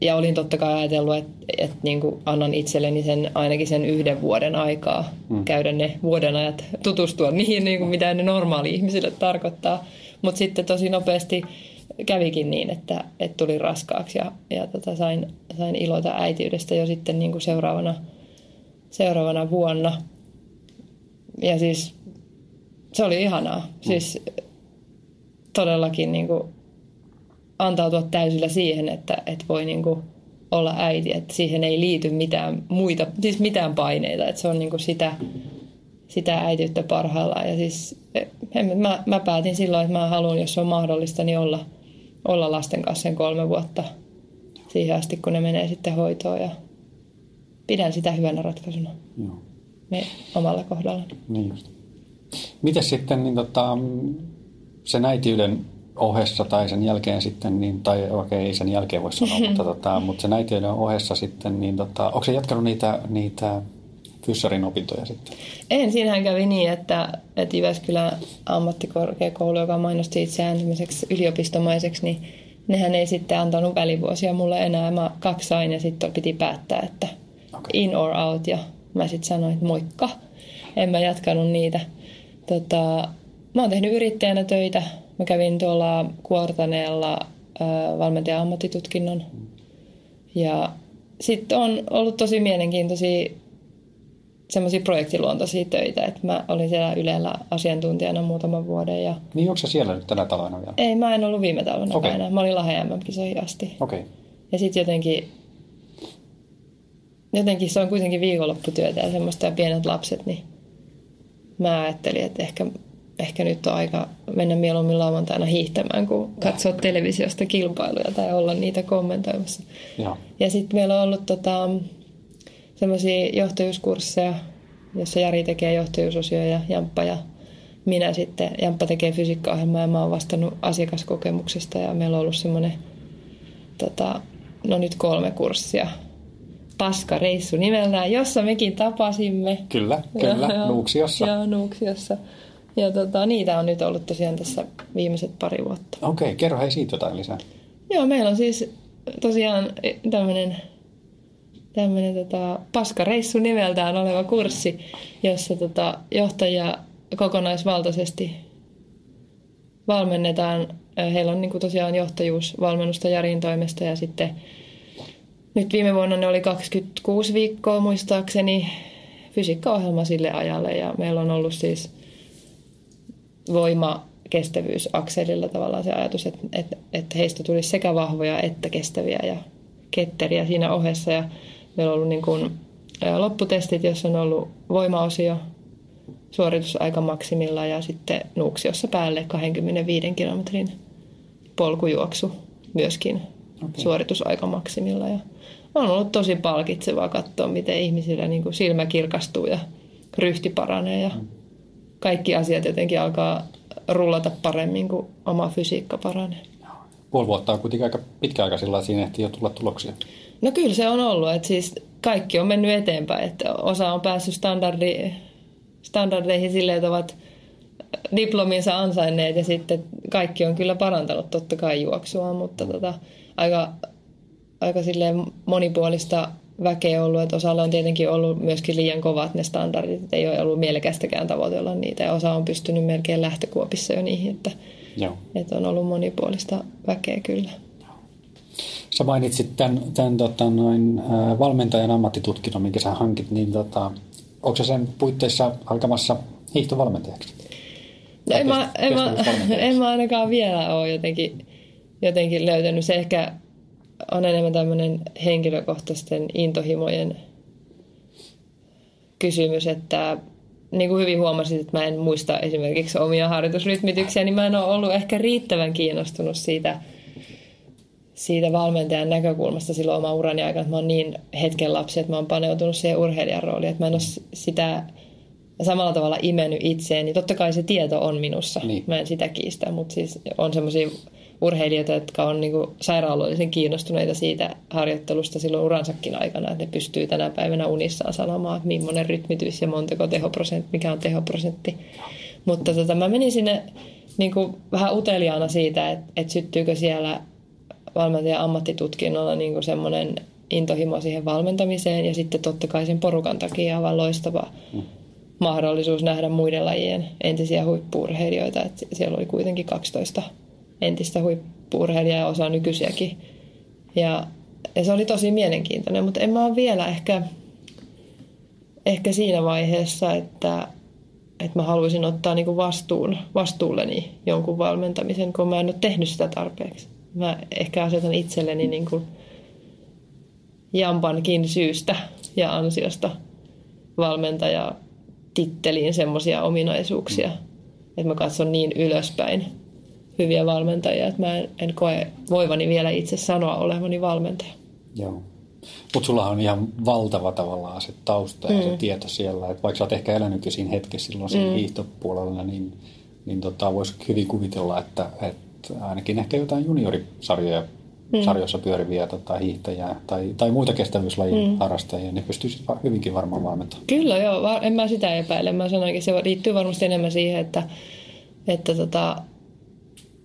ja olin totta kai ajatellut, että, että niin kuin annan itselleni sen, ainakin sen yhden vuoden aikaa mm. käydä ne vuoden ajat, tutustua niihin, niin kuin mitä ne normaali ihmisille tarkoittaa. Mutta sitten tosi nopeasti kävikin niin, että, että tuli raskaaksi ja, ja tota, sain, sain iloita äitiydestä jo sitten niin kuin seuraavana, seuraavana vuonna. Ja siis se oli ihanaa. Mm. Siis todellakin niin kuin antautua täysillä siihen, että, että voi niin kuin olla äiti, että siihen ei liity mitään muita, siis mitään paineita, että se on niin kuin sitä, sitä äitiyttä parhaillaan. Ja siis en, mä, mä päätin silloin, että mä haluan, jos on mahdollista, niin olla, olla lasten kanssa sen kolme vuotta siihen asti, kun ne menee sitten hoitoon ja pidän sitä hyvänä ratkaisuna Joo. Me, omalla kohdalla. Niin just. Miten sitten niin tota, sen äitiyden ohessa tai sen jälkeen sitten, niin, tai okei, okay, ei sen jälkeen voi sanoa, mutta, tota, mutta sen äitiyden ohessa sitten, niin tota, onko se jatkanut niitä, niitä fyssarin opintoja sitten? En, siinähän kävi niin, että, että Jyväskylän ammattikorkeakoulu, joka mainosti itseään yliopistomaiseksi, niin nehän ei sitten antanut välivuosia mulle enää. Mä kaksi sain ja sitten piti päättää, että okay. in or out. Ja mä sitten sanoin, että moikka. En mä jatkanut niitä. Tota, mä oon tehnyt yrittäjänä töitä Mä kävin tuolla Kuortaneella valmentajan ammattitutkinnon. Ja sitten on ollut tosi mielenkiintoisia semmoisia projektiluontoisia töitä, että mä olin siellä Ylellä asiantuntijana muutaman vuoden. Ja... Niin onko se siellä nyt tänä talvena vielä? Ei, mä en ollut viime talvena okay. enää. Mä olin Lahden MM-kisoihin asti. Okay. Ja sitten jotenkin, jotenkin se on kuitenkin viikonlopputyötä ja semmoista ja pienet lapset, niin mä ajattelin, että ehkä ehkä nyt on aika mennä mieluummin lauantaina hiihtämään, kuin katsoa televisiosta kilpailuja tai olla niitä kommentoimassa. Ja, ja sitten meillä on ollut tota, semmoisia johtajuuskursseja, jossa Jari tekee johtajuusosioja ja Jamppa ja minä sitten. Jamppa tekee fysiikkaohjelmaa ja mä oon vastannut asiakaskokemuksesta ja meillä on ollut semmoinen tota, no nyt kolme kurssia paskareissu nimellään, jossa mekin tapasimme. Kyllä, kyllä, ja, Nuuksiossa. Joo, Nuuksiossa. Ja tota, niitä on nyt ollut tosiaan tässä viimeiset pari vuotta. Okei, okay, kerro hei siitä jotain lisää. Joo, meillä on siis tosiaan tämmöinen tämmöinen tota, paskareissu nimeltään oleva kurssi, jossa tota, johtajia kokonaisvaltaisesti valmennetaan. Heillä on niin kuin tosiaan johtajuusvalmennusta Jarin toimesta ja sitten nyt viime vuonna ne oli 26 viikkoa muistaakseni fysiikkaohjelma sille ajalle ja meillä on ollut siis – voima kestävyysakselilla tavallaan se ajatus, että, että, että heistä tulisi sekä vahvoja että kestäviä ja ketteriä siinä ohessa. Ja meillä on ollut niin kuin lopputestit, jossa on ollut voimaosio suoritusaika maksimilla ja sitten nuuksiossa päälle 25 kilometrin polkujuoksu myöskin okay. suoritusaika maksimilla. Ja on ollut tosi palkitsevaa katsoa, miten ihmisillä niin kuin silmä kirkastuu ja ryhti paranee ja mm kaikki asiat jotenkin alkaa rullata paremmin, kun oma fysiikka paranee. Puoli vuotta on kuitenkin aika pitkä aika sillä siinä ehtii jo tulla tuloksia. No kyllä se on ollut, että siis kaikki on mennyt eteenpäin, että osa on päässyt standardi, standardeihin silleen, että ovat diplominsa ansainneet ja sitten kaikki on kyllä parantanut totta kai juoksua, mutta tota, aika, aika silleen monipuolista väkeä ollut, että osalla on tietenkin ollut myöskin liian kovat ne standardit, että ei ole ollut mielekästäkään tavoitella niitä ja osa on pystynyt melkein lähtökuopissa jo niihin, että, Joo. että on ollut monipuolista väkeä kyllä. Sä mainitsit tämän, tämän tota, noin, valmentajan ammattitutkinnon, minkä sä hankit, niin tota, onko se sen puitteissa alkamassa hiihtovalmentajaksi? No en, mä, en, mä, en mä ainakaan vielä ole jotenkin, jotenkin löytänyt. Se ehkä on enemmän tämmöinen henkilökohtaisten intohimojen kysymys, että niin kuin hyvin huomasit, että mä en muista esimerkiksi omia harjoitusrytmityksiä, niin mä en ole ollut ehkä riittävän kiinnostunut siitä, siitä valmentajan näkökulmasta silloin oman urani aikana, että mä oon niin hetken lapsi, että mä oon paneutunut siihen urheilijan rooliin, että mä en ole sitä samalla tavalla imennyt itseeni. Totta kai se tieto on minussa, niin. mä en sitä kiistä, mutta siis on semmoisia urheilijoita, jotka on niin sairaalollisen kiinnostuneita siitä harjoittelusta silloin uransakin aikana, että ne pystyy tänä päivänä unissaan sanomaan, että millainen rytmitys ja montako tehoprosentti, mikä on tehoprosentti. Mutta tota, mä menin sinne niin kuin vähän uteliaana siitä, että, että syttyykö siellä valmentajan ammattitutkinnolla niin semmoinen intohimo siihen valmentamiseen ja sitten totta kai sen porukan takia aivan loistava mm. mahdollisuus nähdä muiden lajien entisiä huippuurheilijoita. siellä oli kuitenkin 12 entistä huippuurheilijaa ja osa nykyisiäkin. Ja, ja se oli tosi mielenkiintoinen, mutta en mä ole vielä ehkä, ehkä siinä vaiheessa, että, että mä haluaisin ottaa niin vastuun, vastuulleni jonkun valmentamisen, kun mä en ole tehnyt sitä tarpeeksi. Mä ehkä asetan itselleni niin kuin jampankin syystä ja ansiosta valmentaja titteliin semmoisia ominaisuuksia, että mä katson niin ylöspäin hyviä valmentajia, että mä en, en koe voivani vielä itse sanoa olevani valmentaja. Joo. Mutta sulla on ihan valtava tavallaan se tausta ja mm. se tieto siellä, että vaikka sä oot ehkä elänytkin siinä hetkessä silloin siinä mm. hiihtopuolella, niin, niin tota, voisi hyvin kuvitella, että, että ainakin ehkä jotain juniorisarjoja mm. sarjoissa pyöriviä tota, hiihtäjiä tai, tai muita kestävyyslajin mm. harrastajia, ne pystyisivät hyvinkin varmaan valmentamaan. Kyllä joo, en mä sitä epäile. Mä sanoinkin, se liittyy varmasti enemmän siihen, että, että tota,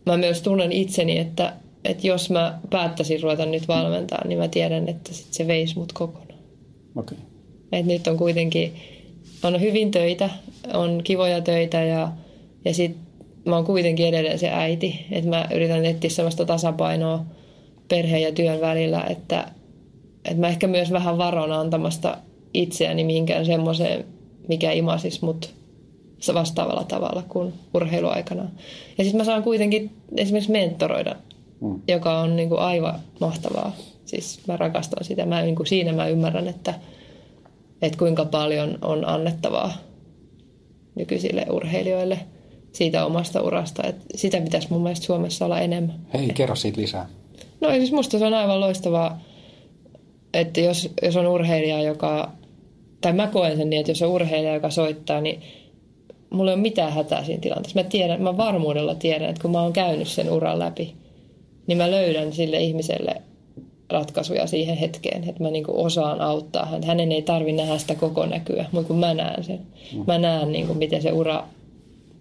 mä myös tunnen itseni, että, että jos mä päättäisin ruveta nyt valmentaa, niin mä tiedän, että sit se veisi mut kokonaan. Okay. Et nyt on kuitenkin, on hyvin töitä, on kivoja töitä ja, ja sit mä oon kuitenkin edelleen se äiti. Että mä yritän etsiä sellaista tasapainoa perheen ja työn välillä, että, että mä ehkä myös vähän varon antamasta itseäni mihinkään semmoiseen, mikä imasis mut vastaavalla tavalla kuin urheiluaikana. Ja sitten mä saan kuitenkin esimerkiksi mentoroida, mm. joka on niin kuin aivan mahtavaa. Siis mä rakastan sitä. Mä, niin kuin siinä mä ymmärrän, että, että kuinka paljon on annettavaa nykyisille urheilijoille siitä omasta urasta. Että sitä pitäisi mun mielestä Suomessa olla enemmän. Hei, kerro siitä lisää. No siis musta se on aivan loistavaa, että jos, jos on urheilija, joka, tai mä koen sen niin, että jos on urheilija, joka soittaa, niin mulla ei ole mitään hätää siinä tilanteessa. Mä, tiedän, mä varmuudella tiedän, että kun mä oon käynyt sen uran läpi, niin mä löydän sille ihmiselle ratkaisuja siihen hetkeen, että mä niinku osaan auttaa häntä. Hänen ei tarvi nähdä sitä koko näkyä, mutta kun mä näen sen. Mm. Mä näen, niinku, miten se ura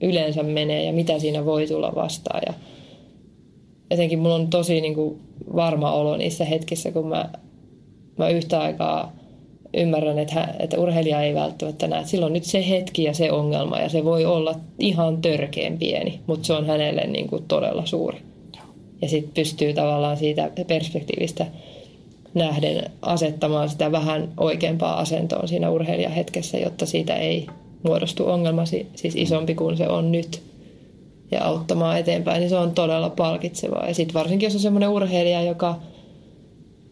yleensä menee ja mitä siinä voi tulla vastaan. Ja jotenkin mulla on tosi niinku varma olo niissä hetkissä, kun mä, mä yhtä aikaa – ymmärrän, että, hän, että urheilija ei välttämättä näe. Silloin nyt se hetki ja se ongelma ja se voi olla ihan törkeen pieni, mutta se on hänelle niin kuin todella suuri. Ja sitten pystyy tavallaan siitä perspektiivistä nähden asettamaan sitä vähän oikeampaa asentoon siinä urheilijahetkessä, jotta siitä ei muodostu ongelma siis isompi kuin se on nyt ja auttamaan eteenpäin, niin se on todella palkitsevaa. Ja sitten varsinkin, jos on semmoinen urheilija, joka –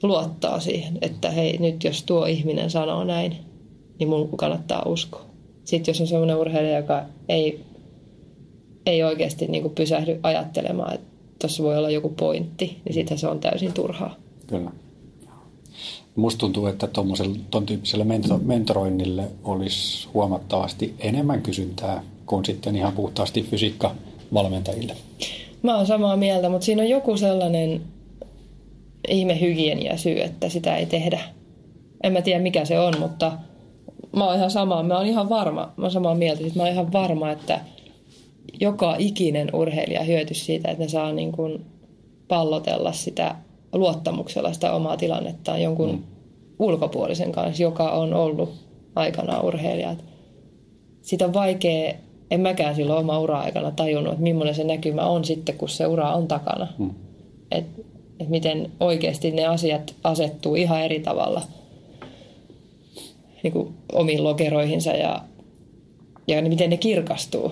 luottaa siihen, että hei, nyt jos tuo ihminen sanoo näin, niin mun kannattaa uskoa. Sitten jos on sellainen urheilija, joka ei, ei oikeasti niin pysähdy ajattelemaan, että tuossa voi olla joku pointti, niin sitten se on täysin turhaa. Kyllä. Musta tuntuu, että tuon tyyppiselle mentoroinnille olisi huomattavasti enemmän kysyntää kuin sitten ihan puhtaasti fysiikkavalmentajille. Mä oon samaa mieltä, mutta siinä on joku sellainen ihme hygienia syy, että sitä ei tehdä. En mä tiedä mikä se on, mutta mä oon ihan samaa, mä oon ihan varma, mä oon samaa mieltä, että mä oon ihan varma, että joka ikinen urheilija hyötyisi siitä, että ne saa niin kuin pallotella sitä luottamuksella sitä omaa tilannettaan jonkun mm. ulkopuolisen kanssa, joka on ollut aikanaan urheilija. Sitä on vaikea, en mäkään silloin oma ura-aikana tajunnut, että millainen se näkymä on sitten, kun se ura on takana. Mm. Et että miten oikeasti ne asiat asettuu ihan eri tavalla niin kuin omiin lokeroihinsa ja, ja miten ne kirkastuu.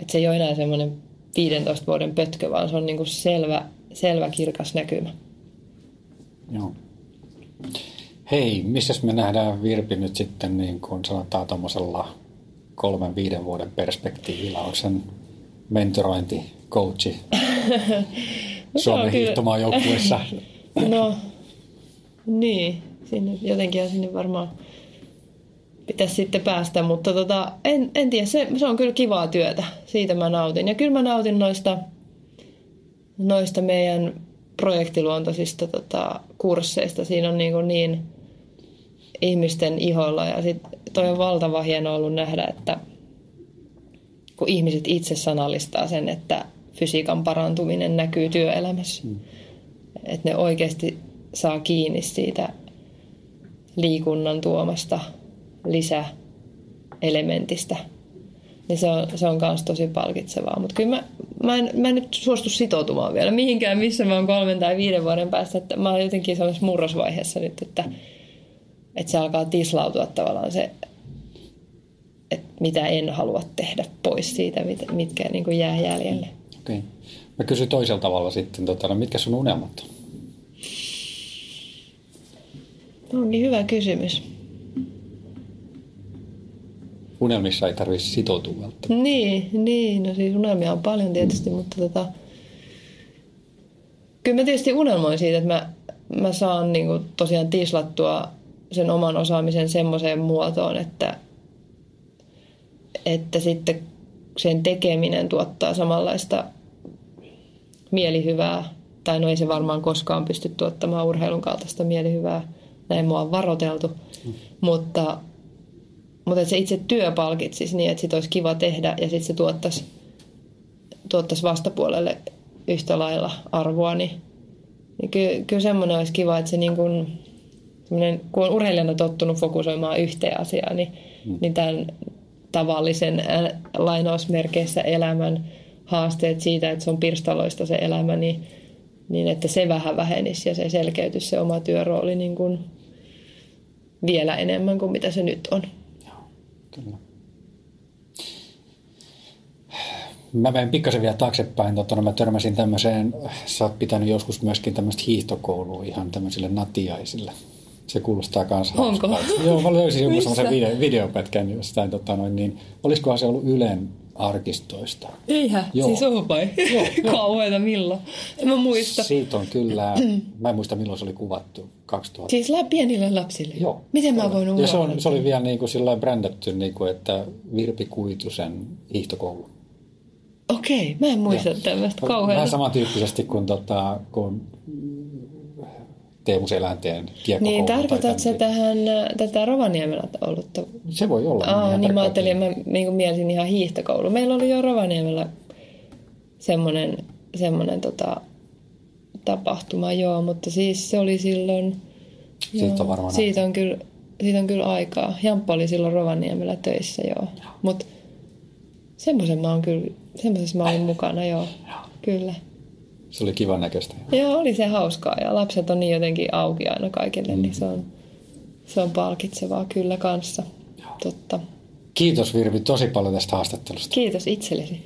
Että se ei ole enää semmoinen 15 vuoden pötkö, vaan se on niin kuin selvä, selvä kirkas näkymä. Joo. Hei, missä me nähdään Virpi nyt sitten niin kuin sanotaan tuommoisella kolmen, viiden vuoden perspektiivillä? Onko sen mentorointi, coachi? Suomen hiihtomaan joukkueessa. No, niin. Sinne, jotenkin sinne varmaan pitäisi sitten päästä, mutta tota, en, en tiedä, se, se on kyllä kivaa työtä. Siitä mä nautin. Ja kyllä mä nautin noista noista meidän projektiluontoisista tota, kursseista. Siinä on niin, kuin niin ihmisten iholla ja sit toi on valtava hieno ollut nähdä, että kun ihmiset itse sanallistaa sen, että fysiikan parantuminen näkyy työelämässä. Mm. Että ne oikeasti saa kiinni siitä liikunnan tuomasta lisäelementistä. Niin se on, se on myös tosi palkitsevaa. Mutta kyllä mä, mä, en, mä en nyt suostu sitoutumaan vielä mihinkään, missä mä oon kolmen tai viiden vuoden päästä. Että mä oon jotenkin sellaisessa murrosvaiheessa nyt, että, että se alkaa tislautua tavallaan se, että mitä en halua tehdä pois siitä, mitkä niin kuin jää jäljelle. Okei. Okay. Mä kysyn toisella tavalla sitten, tota, no mitkä sun unelmat on? Onkin hyvä kysymys. Unelmissa ei tarvitse sitoutua välttämättä. Niin, niin, no siis unelmia on paljon tietysti, mutta tota, kyllä mä tietysti unelmoin siitä, että mä, mä saan niin kuin tosiaan tislattua sen oman osaamisen semmoiseen muotoon, että, että sitten sen tekeminen tuottaa samanlaista mielihyvää, tai no ei se varmaan koskaan pysty tuottamaan urheilun kaltaista mielihyvää, näin mua on varoteltu, mm. mutta, mutta että se itse työ palkitsisi niin, että sit olisi kiva tehdä ja sitten se tuottaisi, tuottaisi vastapuolelle yhtä lailla arvoa, niin, niin kyllä, kyllä semmoinen olisi kiva, että se niin kuin, kun on urheilijana tottunut fokusoimaan yhteen asiaan, niin, mm. niin tämän tavallisen lainausmerkeissä elämän haasteet siitä, että se on pirstaloista se elämä, niin, niin että se vähän vähenisi ja se selkeytyisi se oma työrooli niin kuin vielä enemmän kuin mitä se nyt on. Kyllä. Mä menen pikkasen vielä taaksepäin. Totta, no mä törmäsin tämmöiseen, sä oot pitänyt joskus myöskin tämmöistä hiihtokoulua ihan tämmöisille natiaisille. Se kuulostaa kanssa Onko? Hauskaa. Joo, mä löysin joku semmoisen video, videopätkän jostain, tota noin, niin olisikohan se ollut Ylen arkistoista. Eihän, Joo. siis on vai? Kauheita milloin? En mä muista. Siitä on kyllä, mä en muista milloin se oli kuvattu, 2000. Siis pienille lapsille? Joo. Miten mä voin Ja se, on, se oli vielä niin kuin sillä brändätty, niin kuin, että Virpi Kuitusen hiihtokoulu. Okei, mä en muista tämmöistä kauhean. Vähän samantyyppisesti kuin, tota, Teemu Selänteen Niin, tarkoitatko se tähän, tätä Rovaniemellä ollut? Se voi olla. Aa, niin mä ajattelin, mä niin mielisin ihan hiihtokoulu. Meillä oli jo Rovaniemellä semmoinen, semmoinen tota, tapahtuma, joo, mutta siis se oli silloin... Siitä joo, on varmaan siitä on, kyllä, siitä on kyllä aikaa. Jamppa oli silloin Rovaniemellä töissä, joo. joo. Mutta semmoisen mä oon kyllä, semmoisessa mä olin mukana, joo. joo. Kyllä. Se oli kivan näköistä. Joo, oli se hauskaa ja lapset on niin jotenkin auki aina kaikille, niin mm. niin se on, se on palkitsevaa kyllä kanssa. Joo. Totta. Kiitos Virvi tosi paljon tästä haastattelusta. Kiitos itsellesi.